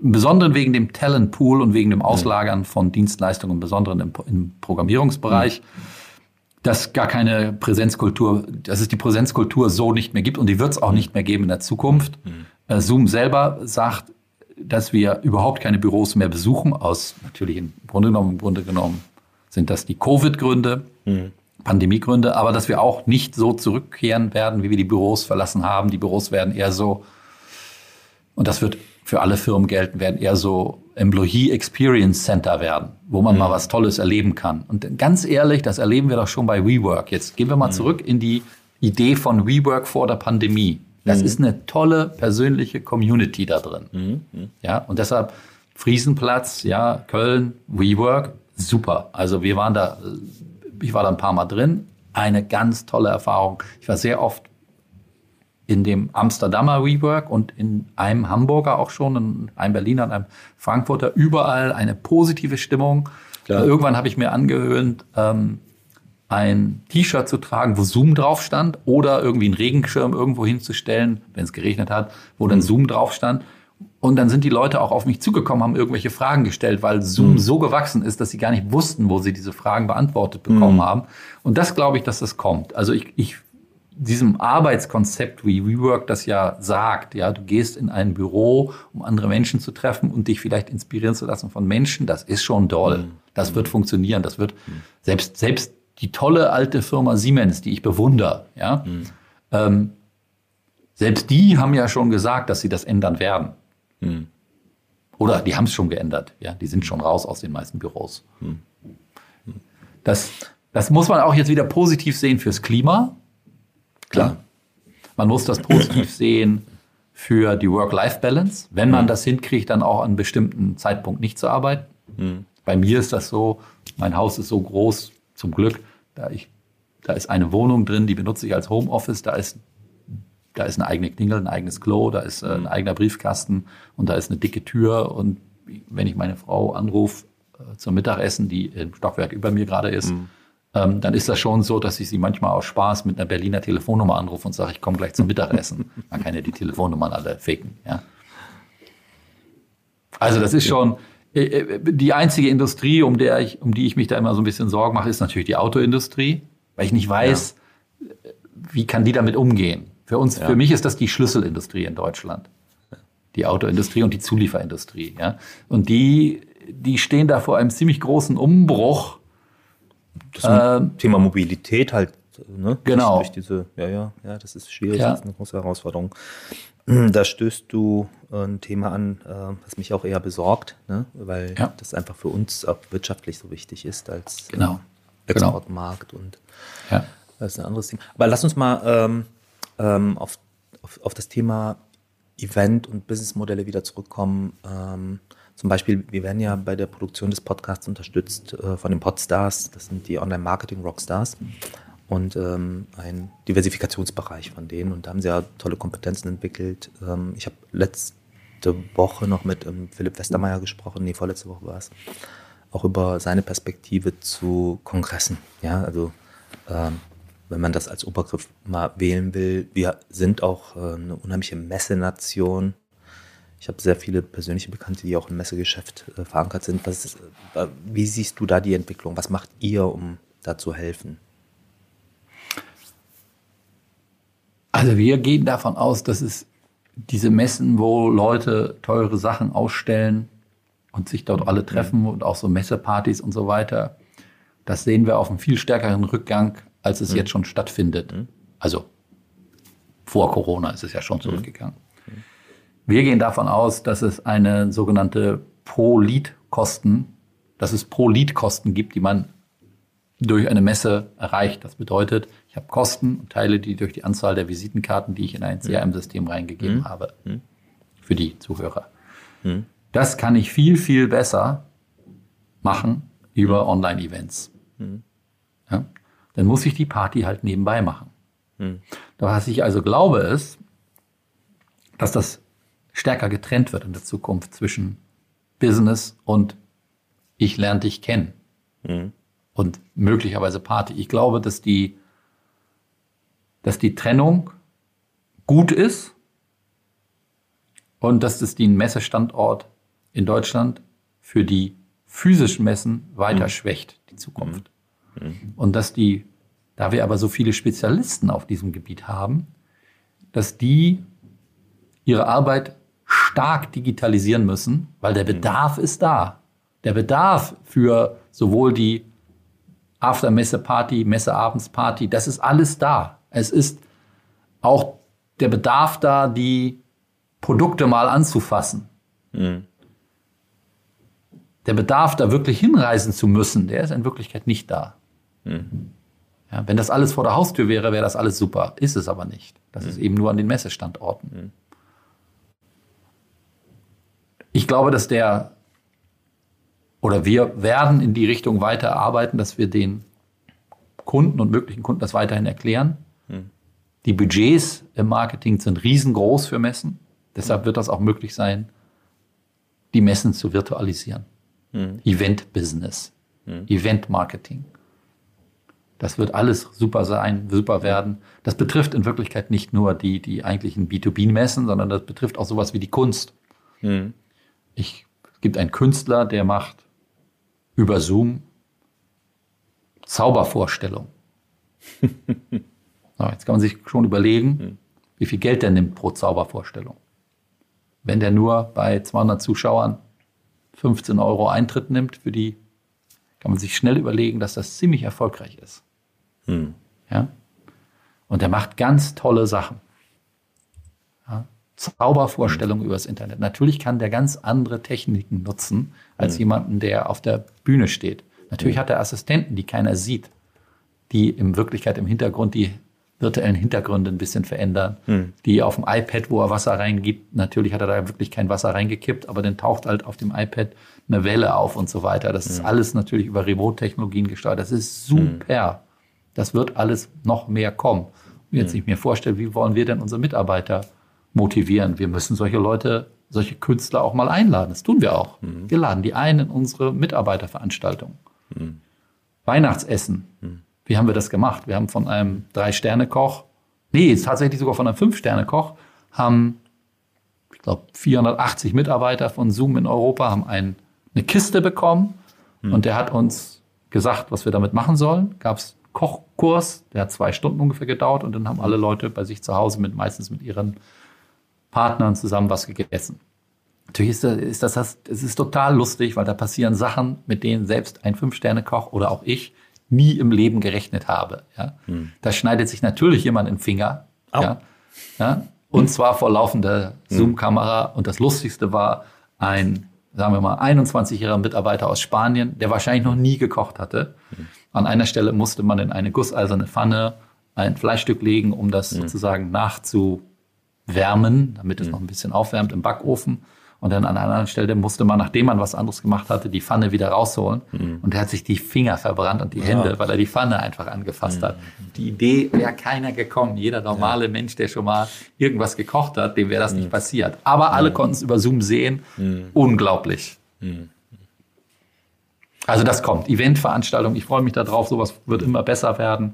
im Besonderen wegen dem Talentpool und wegen dem Auslagern von Dienstleistungen, im Besonderen im, im Programmierungsbereich, dass gar keine Präsenzkultur, dass es die Präsenzkultur so nicht mehr gibt und die wird es auch nicht mehr geben in der Zukunft. Mhm. Zoom selber sagt, dass wir überhaupt keine Büros mehr besuchen, aus natürlich im Grunde genommen, im Grunde genommen sind das die Covid-Gründe, mhm. Pandemiegründe, aber dass wir auch nicht so zurückkehren werden, wie wir die Büros verlassen haben. Die Büros werden eher so, und das wird für alle Firmen gelten, werden eher so Employee Experience Center werden, wo man mhm. mal was Tolles erleben kann. Und ganz ehrlich, das erleben wir doch schon bei WeWork. Jetzt gehen wir mal mhm. zurück in die Idee von WeWork vor der Pandemie. Das mhm. ist eine tolle persönliche Community da drin. Mhm. mhm. Ja, und deshalb Friesenplatz, ja, Köln, WeWork, super. Also wir waren da, ich war da ein paar Mal drin, eine ganz tolle Erfahrung. Ich war sehr oft in dem Amsterdamer WeWork und in einem Hamburger auch schon, in einem Berliner und einem Frankfurter, überall eine positive Stimmung. Klar. Irgendwann habe ich mir angehört, ähm, ein T-Shirt zu tragen, wo Zoom drauf stand, oder irgendwie einen Regenschirm irgendwo hinzustellen, wenn es geregnet hat, wo dann mhm. Zoom drauf stand. Und dann sind die Leute auch auf mich zugekommen, haben irgendwelche Fragen gestellt, weil Zoom mhm. so gewachsen ist, dass sie gar nicht wussten, wo sie diese Fragen beantwortet bekommen mhm. haben. Und das glaube ich, dass das kommt. Also ich, ich diesem Arbeitskonzept wie WeWork das ja sagt, ja, du gehst in ein Büro, um andere Menschen zu treffen und dich vielleicht inspirieren zu lassen von Menschen, das ist schon toll. Mhm. Das wird funktionieren. Das wird mhm. selbst, selbst die tolle alte Firma Siemens, die ich bewundere, ja, mhm. ähm, selbst die haben ja schon gesagt, dass sie das ändern werden. Mhm. Oder die haben es schon geändert, ja, die sind schon raus aus den meisten Büros. Mhm. Das, das muss man auch jetzt wieder positiv sehen fürs Klima. Klar. Man muss das positiv (clears throat) sehen für die Work-Life-Balance, wenn man mhm. das hinkriegt, dann auch an einem bestimmten Zeitpunkt nicht zu arbeiten. Mhm. Bei mir ist das so, mein Haus ist so groß, zum Glück, da, ich, da ist eine Wohnung drin, die benutze ich als Homeoffice, da ist, da ist eine eigene Klingel, ein eigenes Klo, da ist äh, ein eigener Briefkasten und da ist eine dicke Tür. Und wenn ich meine Frau anrufe äh, zum Mittagessen, die im Stockwerk über mir gerade ist, mhm. Ähm, dann ist das schon so, dass ich sie manchmal aus Spaß mit einer Berliner Telefonnummer anrufe und sage, ich komme gleich zum Mittagessen. Man kann ja die Telefonnummern alle faken. Ja. Also das ist schon, äh, äh, die einzige Industrie, um, der ich, um die ich mich da immer so ein bisschen Sorgen mache, ist natürlich die Autoindustrie, weil ich nicht weiß, ja. wie kann die damit umgehen. Für uns, ja. für mich ist das die Schlüsselindustrie in Deutschland. Die Autoindustrie und die Zulieferindustrie. Ja? Und die, die stehen da vor einem ziemlich großen Umbruch. Das ähm, Thema Mobilität halt. Ne? Genau. Durch diese, ja, ja, ja, das ist schwierig, ja. das ist eine große Herausforderung. Da stößt du äh, ein Thema an, äh, was mich auch eher besorgt, ne? weil ja. das einfach für uns auch wirtschaftlich so wichtig ist als genau. Exportmarkt genau. und ja. das ist ein anderes Thema. Aber lass uns mal ähm, ähm, auf, auf, auf, das Thema Event und Businessmodelle wieder zurückkommen. Ähm, zum Beispiel, wir werden ja bei der Produktion des Podcasts unterstützt äh, von den Podstars, das sind die Online-Marketing-Rockstars und ähm, ein Diversifikationsbereich von denen. Und da haben sie ja tolle Kompetenzen entwickelt. Ähm, ich habe letzte Woche noch mit ähm, Philipp Westermeier gesprochen, nee, vorletzte Woche war es, auch über seine Perspektive zu Kongressen. Ja, also ähm, wenn man das als Obergriff mal wählen will, wir sind auch äh, eine unheimliche Messenation. Ich habe sehr viele persönliche Bekannte, die auch im Messegeschäft äh, verankert sind. Ist, äh, wie siehst du da die Entwicklung? Was macht ihr, um da zu helfen? Also wir gehen davon aus, dass es diese Messen, wo Leute teure Sachen ausstellen und sich dort alle treffen mhm. und auch so Messepartys und so weiter, das sehen wir auf einem viel stärkeren Rückgang, als es mhm. jetzt schon stattfindet. Mhm. Also vor Corona ist es ja schon mhm. zurückgegangen. Mhm. Wir gehen davon aus, dass es eine sogenannte Pro-Lead-Kosten, dass es Pro-Lead-Kosten gibt, die man durch eine Messe erreicht. Das bedeutet, ich habe Kosten und teile die durch die Anzahl der Visitenkarten, die ich in ein CRM-System reingegeben mhm. habe. Mhm. Für die Zuhörer. Mhm. Das kann ich viel, viel besser machen über mhm. Online-Events. Mhm. Ja? Dann muss ich die Party halt nebenbei machen. Mhm. Was ich also glaube ist, dass das stärker getrennt wird in der Zukunft zwischen Business und ich lerne dich kennen. Und möglicherweise Party. Ich glaube, dass die dass die Trennung gut ist und dass das den Messestandort in Deutschland für die physischen Messen weiter mhm. schwächt, die Zukunft. Mhm. mhm. Und dass die, da wir aber so viele Spezialisten auf diesem Gebiet haben, dass die ihre Arbeit stark digitalisieren müssen, weil der mhm. Bedarf ist da. Der Bedarf für sowohl die After-Messe-Party, Messeabendsparty, das ist alles da. Es ist auch der Bedarf da, die Produkte mal anzufassen. Mhm. Der Bedarf, da wirklich hinreisen zu müssen, der ist in Wirklichkeit nicht da. Mhm. Ja, wenn das alles vor der Haustür wäre, wäre das alles super. Ist es aber nicht. Das mhm. ist eben nur an den Messestandorten. Ich glaube, dass der oder wir werden in die Richtung weiter arbeiten, dass wir den Kunden und möglichen Kunden das weiterhin erklären. Mhm. Die Budgets im Marketing sind riesengroß für Messen. Deshalb wird das auch möglich sein, die Messen zu virtualisieren. Mhm. Event-Business, mhm. Event-Marketing. Das wird alles super sein, super werden. Das betrifft in Wirklichkeit nicht nur die, die eigentlichen B2B-Messen, sondern das betrifft auch sowas wie die Kunst. Mhm. Ich, es gibt einen Künstler, der macht über Zoom Zaubervorstellung. so, (laughs) jetzt kann man sich schon überlegen, mhm. wie viel Geld der nimmt pro Zaubervorstellung. Wenn der nur bei 200 Zuschauern 15 Euro Eintritt nimmt für die, kann man sich schnell überlegen, dass das ziemlich erfolgreich ist. Hm. Ja? Und er macht ganz tolle Sachen. Ja? Zaubervorstellungen hm. übers Internet. Natürlich kann der ganz andere Techniken nutzen als hm. jemanden, der auf der Bühne steht. Natürlich hm. hat er Assistenten, die keiner sieht, die in Wirklichkeit im Hintergrund die virtuellen Hintergründe ein bisschen verändern. Hm. Die auf dem iPad, wo er Wasser reingibt, natürlich hat er da wirklich kein Wasser reingekippt, aber dann taucht halt auf dem iPad eine Welle auf und so weiter. Das hm. ist alles natürlich über Remote-Technologien gesteuert. Das ist super. Hm. Das wird alles noch mehr kommen. Und jetzt ich mir vorstelle, wie wollen wir denn unsere Mitarbeiter motivieren? Wir müssen solche Leute, solche Künstler auch mal einladen. Das tun wir auch. Hm. Wir laden die ein in unsere Mitarbeiterveranstaltung. Hm. Weihnachtsessen wie haben wir das gemacht? Wir haben von einem Drei-Sterne-Koch, nee, tatsächlich sogar von einem Fünf-Sterne-Koch, haben, ich glaube, 480 Mitarbeiter von Zoom in Europa haben ein, eine Kiste bekommen hm. und der hat uns gesagt, was wir damit machen sollen. Gab es Kochkurs, der hat zwei Stunden ungefähr gedauert und dann haben alle Leute bei sich zu Hause mit meistens mit ihren Partnern zusammen was gegessen. Natürlich ist das, ist das, das, es ist total lustig, weil da passieren Sachen, mit denen selbst ein Fünf-Sterne-Koch oder auch ich nie im Leben gerechnet habe. Ja? Hm. Da schneidet sich natürlich jemand den Finger. Ja? Ja? Und hm. zwar vor laufender hm. Zoom-Kamera. Und das Lustigste war ein, sagen wir mal, 21-jähriger Mitarbeiter aus Spanien, der wahrscheinlich noch nie gekocht hatte. Hm. An einer Stelle musste man in eine gusseiserne Pfanne ein Fleischstück legen, um das hm. sozusagen nachzuwärmen, damit es hm. noch ein bisschen aufwärmt im Backofen. Und dann an einer anderen Stelle musste man, nachdem man was anderes gemacht hatte, die Pfanne wieder rausholen. Mhm. Und er hat sich die Finger verbrannt und die Hände, ja. weil er die Pfanne einfach angefasst mhm. hat. Die Idee wäre keiner gekommen. Jeder normale ja. Mensch, der schon mal irgendwas gekocht hat, dem wäre das mhm. nicht passiert. Aber alle konnten es über Zoom sehen. Mhm. Unglaublich. Mhm. Also das kommt. Eventveranstaltung. Ich freue mich darauf. Sowas wird immer besser werden.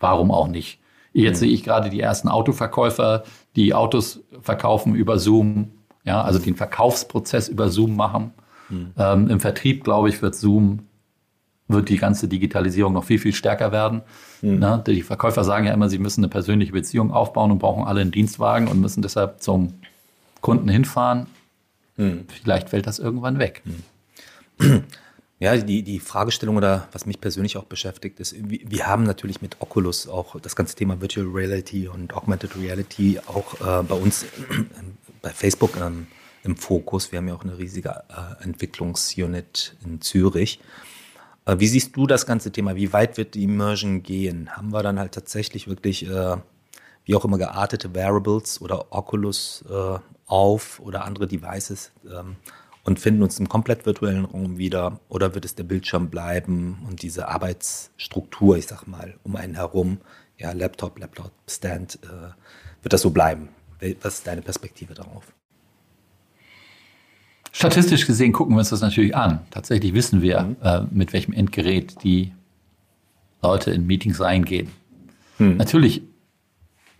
Warum auch nicht? Jetzt mhm. sehe ich gerade die ersten Autoverkäufer, die Autos verkaufen über Zoom ja, also den Verkaufsprozess über Zoom machen. Mhm. Ähm, Im Vertrieb, glaube ich, wird Zoom, wird die ganze Digitalisierung noch viel, viel stärker werden. Mhm. Ne? Die Verkäufer sagen ja immer, sie müssen eine persönliche Beziehung aufbauen und brauchen alle einen Dienstwagen und müssen deshalb zum Kunden hinfahren. Mhm. Vielleicht fällt das irgendwann weg. Ja, die, die Fragestellung oder was mich persönlich auch beschäftigt, ist, wir haben natürlich mit Oculus auch das ganze Thema Virtual Reality und Augmented Reality auch äh, bei uns (clears throat) bei Facebook ähm, im Fokus. Wir haben ja auch eine riesige äh, Entwicklungsunit in Zürich. Äh, wie siehst du das ganze Thema? Wie weit wird die Immersion gehen? Haben wir dann halt tatsächlich wirklich, äh, wie auch immer, geartete Variables oder Oculus äh, auf oder andere Devices ähm, und finden uns im komplett virtuellen Raum wieder? Oder wird es der Bildschirm bleiben und diese Arbeitsstruktur, ich sag mal, um einen herum, ja, Laptop, Laptop, Stand, äh, wird das so bleiben? Was ist deine Perspektive darauf? Statistisch gesehen gucken wir uns das natürlich an. Tatsächlich wissen wir, mhm. äh, mit welchem Endgerät die Leute in Meetings reingehen. Mhm. Natürlich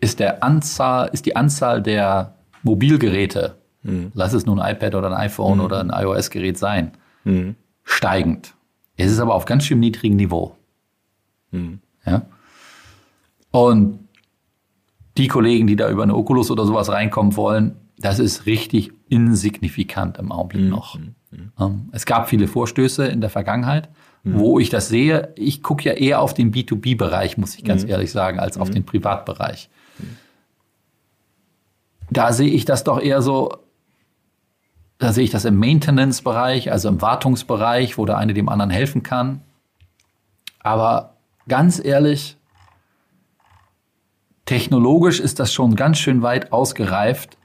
ist, der Anzahl, ist die Anzahl der Mobilgeräte, mhm. lass es nun ein iPad oder ein iPhone mhm. oder ein iOS-Gerät sein, mhm. steigend. Es ist aber auf ganz schön niedrigem Niveau. Mhm. Ja? Und die Kollegen, die da über eine Oculus oder sowas reinkommen wollen, das ist richtig insignifikant im Augenblick Mhm. noch. Ähm, es gab viele Vorstöße in der Vergangenheit, wo ich das sehe. Ich gucke ja eher auf den B2B-Bereich, muss ich ganz ehrlich sagen, als auf den Privatbereich. Da sehe ich das doch eher so, da sehe ich das im Maintenance-Bereich, also im Wartungsbereich, wo der eine dem anderen helfen kann. Aber ganz ehrlich, technologisch ist das schon ganz schön weit ausgereift.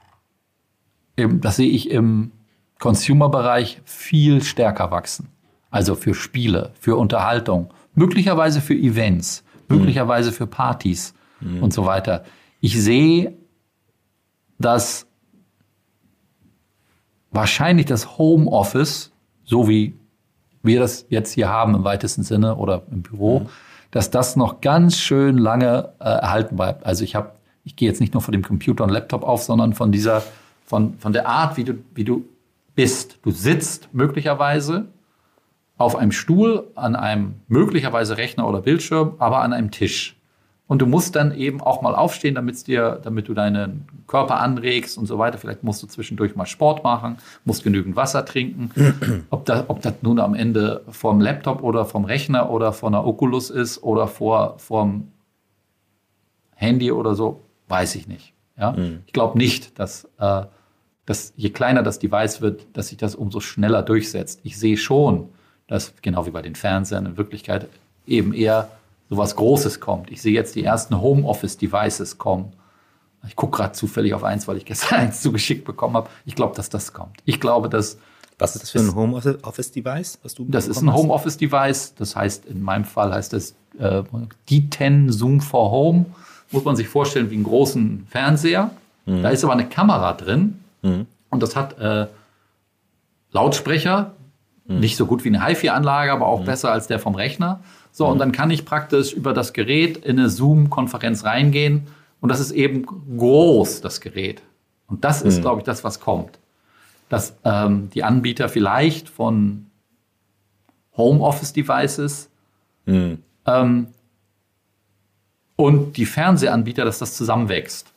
Das sehe ich im Consumer-Bereich viel stärker wachsen. Also für Spiele, für Unterhaltung, möglicherweise für Events, möglicherweise für Partys und so weiter. Ich sehe, dass wahrscheinlich das Homeoffice, so wie wir das jetzt hier haben im weitesten Sinne oder im Büro, dass das noch ganz schön lange äh, erhalten bleibt. Also ich habe, ich gehe jetzt nicht nur von dem Computer und Laptop auf, sondern von dieser, von, von der Art, wie du, wie du bist. Du sitzt möglicherweise auf einem Stuhl, an einem möglicherweise Rechner oder Bildschirm, aber an einem Tisch. Und du musst dann eben auch mal aufstehen, damit's dir, damit du deinen Körper anregst und so weiter. Vielleicht musst du zwischendurch mal Sport machen, musst genügend Wasser trinken. (clears throat) ob, das, ob das nun am Ende vom Laptop oder vom Rechner oder von einer Oculus ist oder vor, vom Handy oder so, weiß ich nicht. Ja? Ich glaube nicht, dass, äh, dass je kleiner das Device wird, dass sich das umso schneller durchsetzt. Ich sehe schon, dass genau wie bei den Fernsehern in Wirklichkeit eben eher sowas Großes kommt. Ich sehe jetzt die ersten Homeoffice-Devices kommen. Ich gucke gerade zufällig auf eins, weil ich (laughs) gestern eins zugeschickt bekommen habe. Ich glaube, dass das kommt. Ich glaube, dass Was ist das für ein Homeoffice-Device, was du das ist ein? Homeoffice-Device. Das heißt, in meinem Fall heißt das äh, D10 Zoom for Home. Muss man sich vorstellen wie einen großen Fernseher. Da ist aber eine Kamera drin und das hat äh, Lautsprecher. Nicht so gut wie eine HiFi-Anlage, aber auch besser als der vom Rechner. So, und dann kann ich praktisch über das Gerät in eine Zoom-Konferenz reingehen. Und das ist eben groß, das Gerät. Und das ist, glaube ich, das, was kommt. Dass ähm, die Anbieter vielleicht von Homeoffice-Devices ähm, und die Fernsehanbieter, dass das zusammenwächst.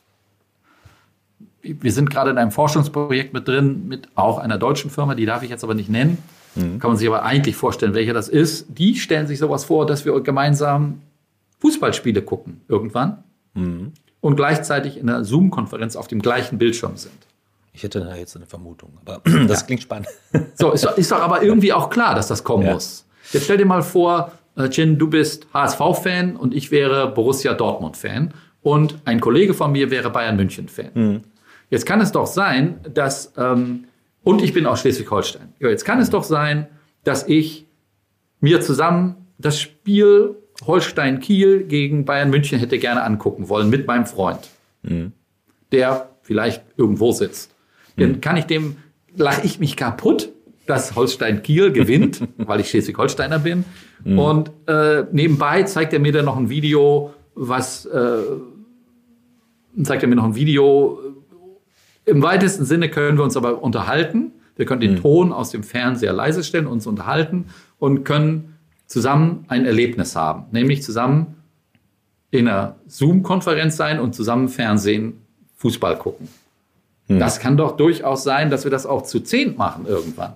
Wir sind gerade in einem Forschungsprojekt mit drin, mit auch einer deutschen Firma, die darf ich jetzt aber nicht nennen. Kann man sich aber eigentlich vorstellen, welcher das ist. Die stellen sich sowas vor, dass wir gemeinsam Fußballspiele gucken irgendwann und gleichzeitig in einer Zoom-Konferenz auf dem gleichen Bildschirm sind. Ich hätte da jetzt eine Vermutung, aber (clears throat) das klingt spannend. So, ist, doch- ist doch aber irgendwie auch klar, dass das kommen Ja. muss. Jetzt stell dir mal vor, äh, Jin, du bist HSV-Fan und ich wäre Borussia Dortmund-Fan und ein Kollege von mir wäre Bayern München-Fan. Jetzt kann es doch sein, dass, ähm, und ich bin aus Schleswig-Holstein. Ja, jetzt kann es doch sein, dass ich mir zusammen das Spiel Holstein-Kiel gegen Bayern München hätte gerne angucken wollen mit meinem Freund, der vielleicht irgendwo sitzt. Dann kann ich dem, lache ich mich kaputt, dass Holstein-Kiel gewinnt, (laughs) weil ich Schleswig-Holsteiner bin. Und äh, nebenbei zeigt er mir dann noch ein Video, was äh, zeigt er mir noch ein Video. Im weitesten Sinne können wir uns aber unterhalten. Wir können den Ton aus dem Fernseher leise stellen, uns unterhalten und können zusammen ein Erlebnis haben. Nämlich zusammen in einer Zoom-Konferenz sein und zusammen Fernsehen, Fußball gucken. Das kann doch durchaus sein, dass wir das auch zu zehn machen irgendwann.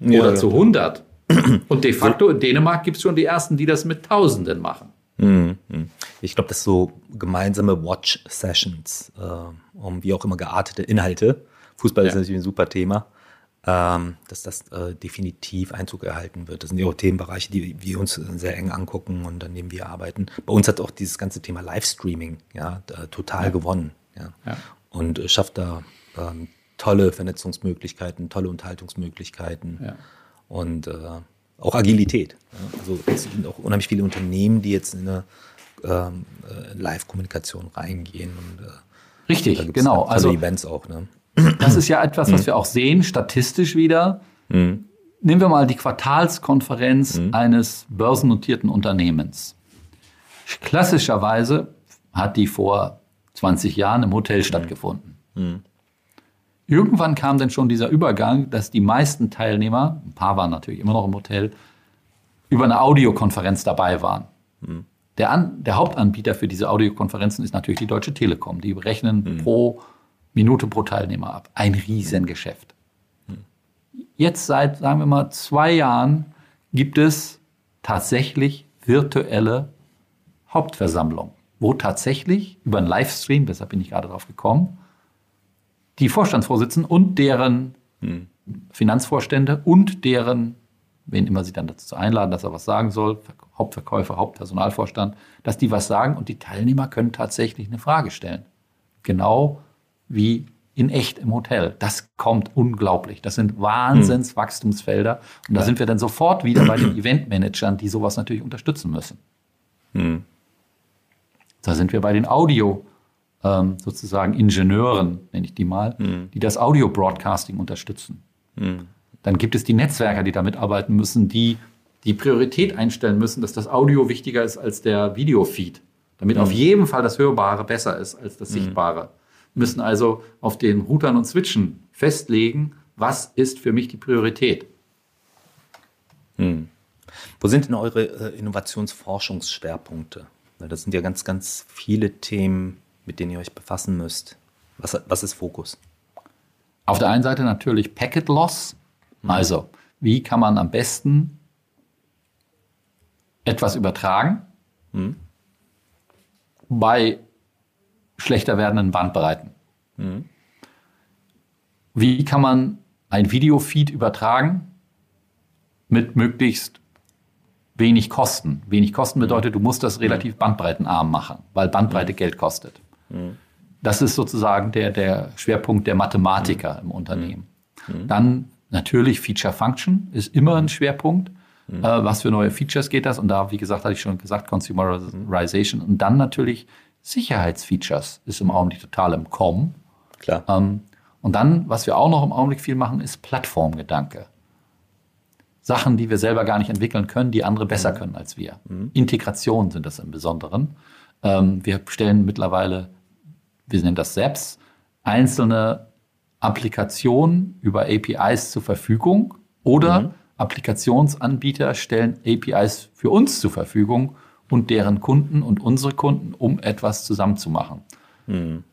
Ja, Oder ja. zu 100. (clears throat) Und de facto in Dänemark gibt es schon die ersten, die das mit Tausenden machen. Ich glaube, das so gemeinsame Watch-Sessions, äh, um wie auch immer geartete Inhalte. Fußball ist Ja. natürlich ein super Thema, ähm, dass das äh, definitiv Einzug erhalten wird. Das sind ja auch Themenbereiche, die wir uns sehr eng angucken und an denen wir arbeiten. Bei uns hat auch dieses ganze Thema Livestreaming ja, da, total gewonnen. Ja. Ja. Und äh, schafft da ähm, tolle Vernetzungsmöglichkeiten, tolle Unterhaltungsmöglichkeiten Ja. und äh, auch Agilität. Also es sind auch unheimlich viele Unternehmen, die jetzt in eine ähm, äh, Live-Kommunikation reingehen. Und, äh, Richtig, genau. Also Events auch. Ne? Das ist ja etwas, was wir auch sehen, statistisch wieder. Nehmen wir mal die Quartalskonferenz eines börsennotierten Unternehmens. Klassischerweise hat die vor 20 Jahren im Hotel stattgefunden. Irgendwann kam dann schon dieser Übergang, dass die meisten Teilnehmer, ein paar waren natürlich immer noch im Hotel, über eine Audiokonferenz dabei waren. Der, An der Hauptanbieter für diese Audiokonferenzen ist natürlich die Deutsche Telekom. Die berechnen pro Minute pro Teilnehmer ab. Ein Riesengeschäft. Jetzt seit, sagen wir mal, zwei Jahren gibt es tatsächlich virtuelle Hauptversammlungen, wo tatsächlich über einen Livestream, deshalb bin ich gerade drauf gekommen, die Vorstandsvorsitzenden und deren hm. Finanzvorstände und deren, wen immer sie dann dazu einladen, dass er was sagen soll, Hauptverkäufer, Hauptpersonalvorstand, dass die was sagen und die Teilnehmer können tatsächlich eine Frage stellen. Genau wie in echt im Hotel. Das kommt unglaublich. Das sind Wahnsinnswachstumsfelder. Und da sind wir dann sofort wieder bei den Eventmanagern, die sowas natürlich unterstützen müssen. Hm. Da sind wir bei den Audio ähm, sozusagen Ingenieuren, nenne ich die mal, hm. die das Audio-Broadcasting unterstützen. Hm. Dann gibt es die Netzwerker, die damit arbeiten müssen, die die Priorität einstellen müssen, dass das Audio wichtiger ist als der Videofeed, damit auf jeden Fall das Hörbare besser ist als das Sichtbare müssen also auf den Routern und Switchen festlegen, was ist für mich die Priorität. Hm. Wo sind denn eure äh, Innovationsforschungsschwerpunkte? Das sind ja ganz, ganz viele Themen, mit denen ihr euch befassen müsst. Was, was ist Fokus? Auf der einen Seite natürlich Packet Loss. Hm. Also, wie kann man am besten etwas übertragen hm. bei schlechter werdenden Bandbreiten. Mhm. Wie kann man ein Videofeed übertragen mit möglichst wenig Kosten? Wenig Kosten mhm. bedeutet, du musst das relativ bandbreitenarm machen, weil Bandbreite mhm. Geld kostet. Mhm. Das ist sozusagen der, der Schwerpunkt der Mathematiker mhm. im Unternehmen. Mhm. Dann natürlich Feature Function ist immer ein Schwerpunkt. Äh, was für neue Features geht das? Und da, wie gesagt, hatte ich schon gesagt, Consumerization. Und dann natürlich Sicherheitsfeatures ist im Augenblick total im Kommen. Klar. Ähm, und dann, was wir auch noch im Augenblick viel machen, ist Plattformgedanke. Sachen, die wir selber gar nicht entwickeln können, die andere besser mhm. können als wir. Mhm. Integration sind das im Besonderen. Ähm, wir stellen mittlerweile, wir nennen das SAPs, einzelne Applikationen über APIs zur Verfügung oder mhm. Applikationsanbieter stellen APIs für uns zur Verfügung und deren Kunden und unsere Kunden, um etwas zusammenzumachen. Hm.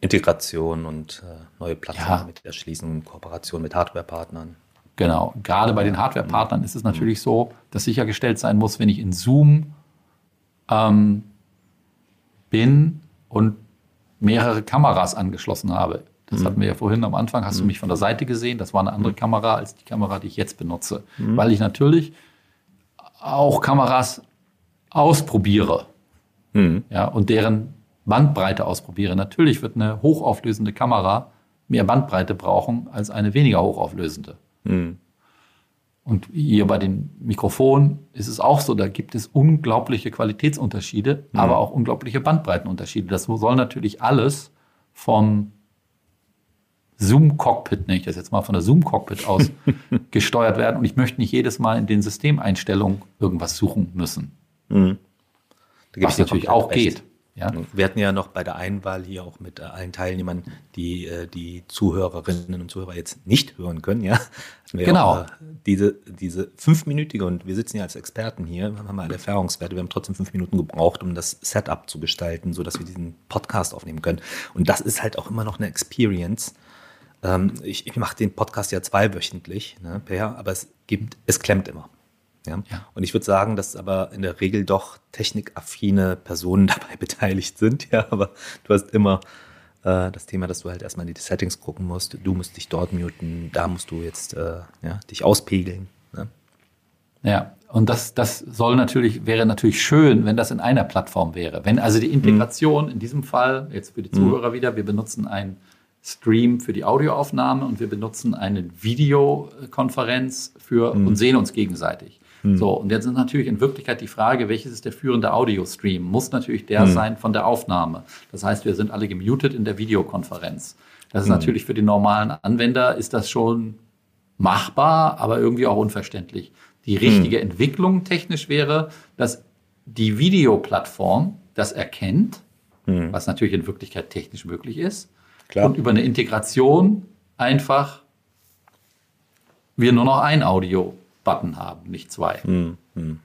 Integration und äh, neue Plattformen ja. mit Erschließen, Kooperation mit Hardwarepartnern. Genau. Gerade bei den Hardwarepartnern ist es natürlich so, dass sichergestellt sein muss, wenn ich in Zoom ähm, bin und mehrere Kameras angeschlossen habe. Das mhm. hatten wir ja vorhin am Anfang, hast mhm. du mich von der Seite gesehen. Das war eine andere mhm. Kamera als die Kamera, die ich jetzt benutze. Mhm. Weil ich natürlich auch Kameras ausprobiere mhm. ja, und deren Bandbreite ausprobiere. Natürlich wird eine hochauflösende Kamera mehr Bandbreite brauchen als eine weniger hochauflösende. Und hier bei den Mikrofonen ist es auch so, da gibt es unglaubliche Qualitätsunterschiede, mhm. aber auch unglaubliche Bandbreitenunterschiede. Das soll natürlich alles vom Zoom-Cockpit, nenne ich das jetzt mal von der Zoom-Cockpit aus, (laughs) gesteuert werden. Und ich möchte nicht jedes Mal in den Systemeinstellungen irgendwas suchen müssen. Mhm. Was natürlich auch recht. geht. Ja. Wir hatten ja noch bei der Einwahl hier auch mit äh, allen Teilnehmern, die äh, die Zuhörerinnen und Zuhörer jetzt nicht hören können, ja. genau. Auch, äh, diese, diese fünfminütige, und wir sitzen ja als Experten hier, haben alle Erfahrungswerte, wir haben trotzdem fünf Minuten gebraucht, um das Setup zu gestalten, sodass wir diesen Podcast aufnehmen können. Und das ist halt auch immer noch eine Experience. Ähm, ich ich mache den Podcast ja zweiwöchentlich, ne, aber es gibt, es klemmt immer. Ja? ja. Und ich würde sagen, dass aber in der Regel doch technikaffine Personen (laughs) dabei beteiligt sind. Ja, aber du hast immer äh, das Thema, dass du halt erstmal in die Settings gucken musst. Du musst dich dort muten, da musst du jetzt äh, ja, dich auspegeln. Ne? Ja, und das, das soll natürlich, wäre natürlich schön, wenn das in einer Plattform wäre. Wenn also die Integration mhm. in diesem Fall, jetzt für die Zuhörer mhm. wieder, wir benutzen ein Stream für die Audioaufnahme und wir benutzen eine Videokonferenz für mhm. und sehen uns gegenseitig. Mhm. So, und jetzt ist natürlich in Wirklichkeit die Frage, welches ist der führende Audio-Stream? Muss natürlich der mhm. sein von der Aufnahme. Das heißt, wir sind alle gemutet in der Videokonferenz. Das ist mhm. natürlich für den normalen Anwender ist das schon machbar, aber irgendwie auch unverständlich. Die richtige mhm. Entwicklung technisch wäre, dass die Videoplattform das erkennt, mhm. was natürlich in Wirklichkeit technisch möglich ist, Klar. und über eine Integration einfach wir nur noch ein Audio Button haben, nicht zwei. Hm, hm.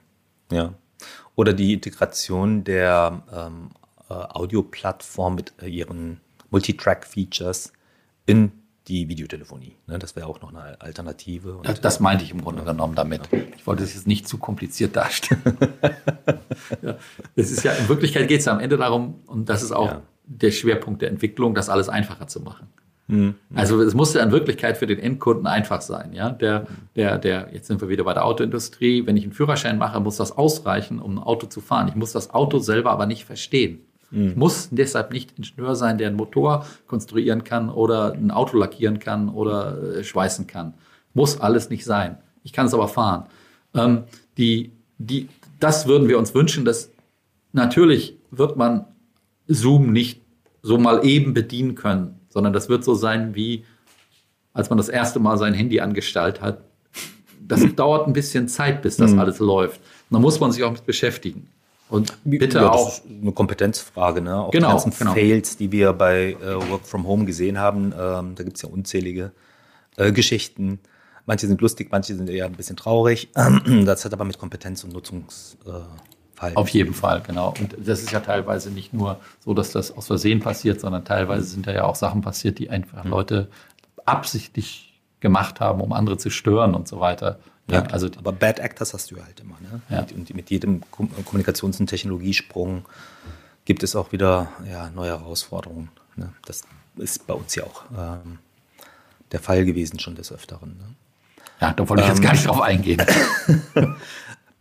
Ja. Oder die Integration der ähm, äh, Audioplattform mit äh, ihren Multitrack-Features in die Videotelefonie. Ne, das wäre auch noch eine Alternative. Das, das, meinte ich im Grunde genommen damit. Ich wollte es jetzt nicht zu kompliziert darstellen. (laughs) ja, es ist ja, in Wirklichkeit geht es ja am Ende darum, und das ist auch ja. der Schwerpunkt der Entwicklung, das alles einfacher zu machen. Mhm. Also es muss ja in Wirklichkeit für den Endkunden einfach sein. Ja? Der, der, der, jetzt sind wir wieder bei der Autoindustrie, wenn ich einen Führerschein mache, muss das ausreichen, um ein Auto zu fahren. Ich muss das Auto selber aber nicht verstehen. Mhm. Ich muss deshalb nicht Ingenieur sein, der einen Motor konstruieren kann oder ein Auto lackieren kann oder äh, schweißen kann. Muss alles nicht sein. Ich kann es aber fahren. Ähm, die, die, das würden wir uns wünschen, dass natürlich wird man Zoom nicht so mal eben bedienen können sondern das wird so sein, wie als man das erste Mal sein Handy angestaltet hat. Das (clears throat) dauert ein bisschen Zeit, bis das mhm. alles läuft. Und da muss man sich auch mit beschäftigen. Und bitte ja, auch. eine Kompetenzfrage, ne? Auch genau, die ganzen genau. Fails, die wir bei äh, Work from Home gesehen haben, ähm, da gibt es ja unzählige äh, Geschichten. Manche sind lustig, manche sind eher ein bisschen traurig. (clears throat) das hat aber mit Kompetenz und Nutzungs, äh, Fall. Auf jeden Fall, genau. Und das ist ja teilweise nicht nur so, dass das aus Versehen passiert, sondern teilweise sind da ja auch Sachen passiert, die einfach mhm. Leute absichtlich gemacht haben, um andere zu stören und so weiter. Ja, also aber Bad Actors hast du halt immer. Ne? Ja. Und mit jedem Kommunikations- und Technologiesprung gibt es auch wieder ja, neue Herausforderungen. Ne? Das ist bei uns ja auch ähm, der Fall gewesen schon des Öfteren. Ne? Ja, da wollte ich jetzt ähm, gar nicht drauf eingehen. (laughs) (laughs)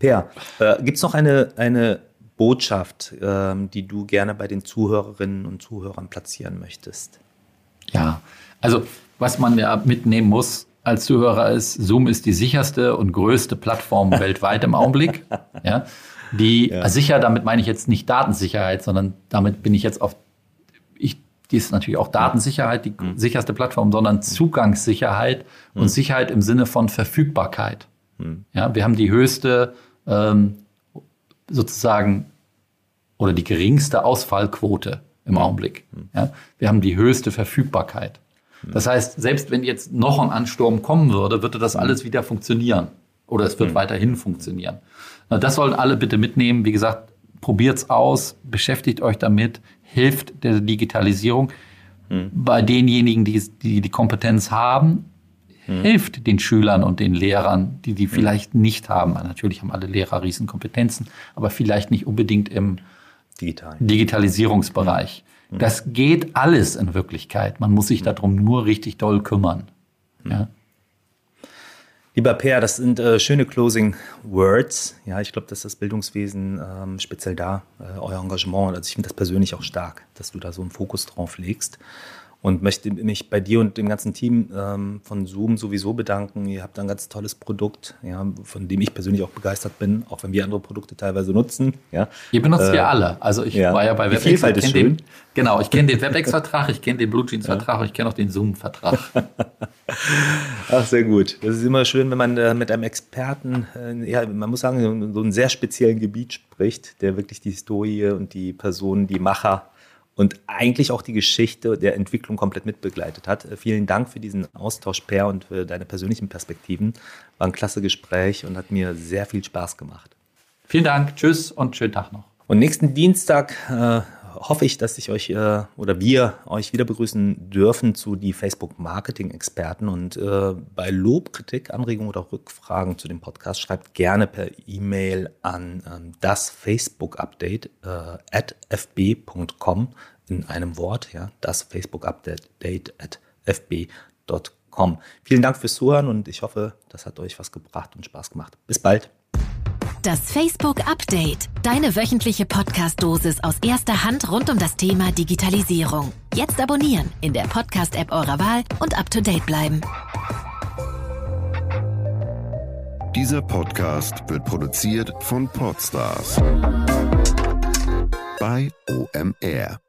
Per, äh, gibt es noch eine, eine Botschaft, ähm, die du gerne bei den Zuhörerinnen und Zuhörern platzieren möchtest? Ja, also was man ja mitnehmen muss als Zuhörer ist, Zoom ist die sicherste und größte Plattform (laughs) weltweit im Augenblick. Ja, die ja. sicher, damit meine ich jetzt nicht Datensicherheit, sondern damit bin ich jetzt auf, ich, die ist natürlich auch Datensicherheit, die mhm. sicherste Plattform, sondern Zugangssicherheit mhm. und Sicherheit im Sinne von Verfügbarkeit. Mhm. Ja, wir haben die höchste ähm, sozusagen oder die geringste Ausfallquote im Augenblick. Ja? Wir haben die höchste Verfügbarkeit. Das heißt, selbst wenn jetzt noch ein Ansturm kommen würde, würde das alles wieder funktionieren. Oder es wird weiterhin funktionieren. Na, das sollen alle bitte mitnehmen. Wie gesagt, probiert's aus, beschäftigt euch damit, hilft der Digitalisierung. Bei denjenigen, die, die die Kompetenz haben, mhm. hilft den Schülern und den Lehrern, die die vielleicht nicht haben. Natürlich haben alle Lehrer Riesenkompetenzen, aber vielleicht nicht unbedingt im Digital. Digitalisierungsbereich. Mhm. Das geht alles in Wirklichkeit. Man muss sich darum nur richtig doll kümmern. Ja. Lieber Per, das sind äh, schöne Closing Words. Ja, ich glaube, dass das Bildungswesen ähm, speziell da äh, euer Engagement, also ich finde das persönlich auch stark, dass du da so einen Fokus drauf legst und möchte mich bei dir und dem ganzen Team ähm, von Zoom sowieso bedanken. Ihr habt ein ganz tolles Produkt, ja, von dem ich persönlich auch begeistert bin, auch wenn wir andere Produkte teilweise nutzen. Ja. Ihr benutzt äh, ja alle. Also ich ja. war ja bei WebEx. Die Vielfalt ist schön. Den, genau, ich kenne den WebEx-Vertrag, ich kenne den BlueJeans-Vertrag, ja. ich kenne auch den Zoom-Vertrag. (laughs) Ach, sehr gut. Das ist immer schön, wenn man äh, mit einem Experten, äh, ja, man muss sagen, so, einem sehr speziellen Gebiet spricht, der wirklich die Historie und die Personen, die Macher und eigentlich auch die Geschichte der Entwicklung komplett mitbegleitet hat. Äh, vielen Dank für diesen Austausch, Per, und für deine persönlichen Perspektiven. War ein klasse Gespräch und hat mir sehr viel Spaß gemacht. Vielen Dank, tschüss und schönen Tag noch. Und nächsten Dienstag äh, hoffe ich, dass ich euch äh, oder wir euch wieder begrüßen dürfen zu die Facebook Marketing Experten. Und äh, bei Lob, Kritik, Anregungen oder Rückfragen zu dem Podcast schreibt gerne per E-Mail an ähm, das Facebook Update äh, at fb.com in einem Wort, ja, das Facebook Update at fb.com. Vielen Dank fürs Zuhören und ich hoffe, das hat euch was gebracht und Spaß gemacht. Bis bald. Das Facebook Update. Deine wöchentliche Podcast-Dosis aus erster Hand rund um das Thema Digitalisierung. Jetzt abonnieren in der Podcast-App eurer Wahl und up to date bleiben. Dieser Podcast wird produziert von Podstars bei OMR.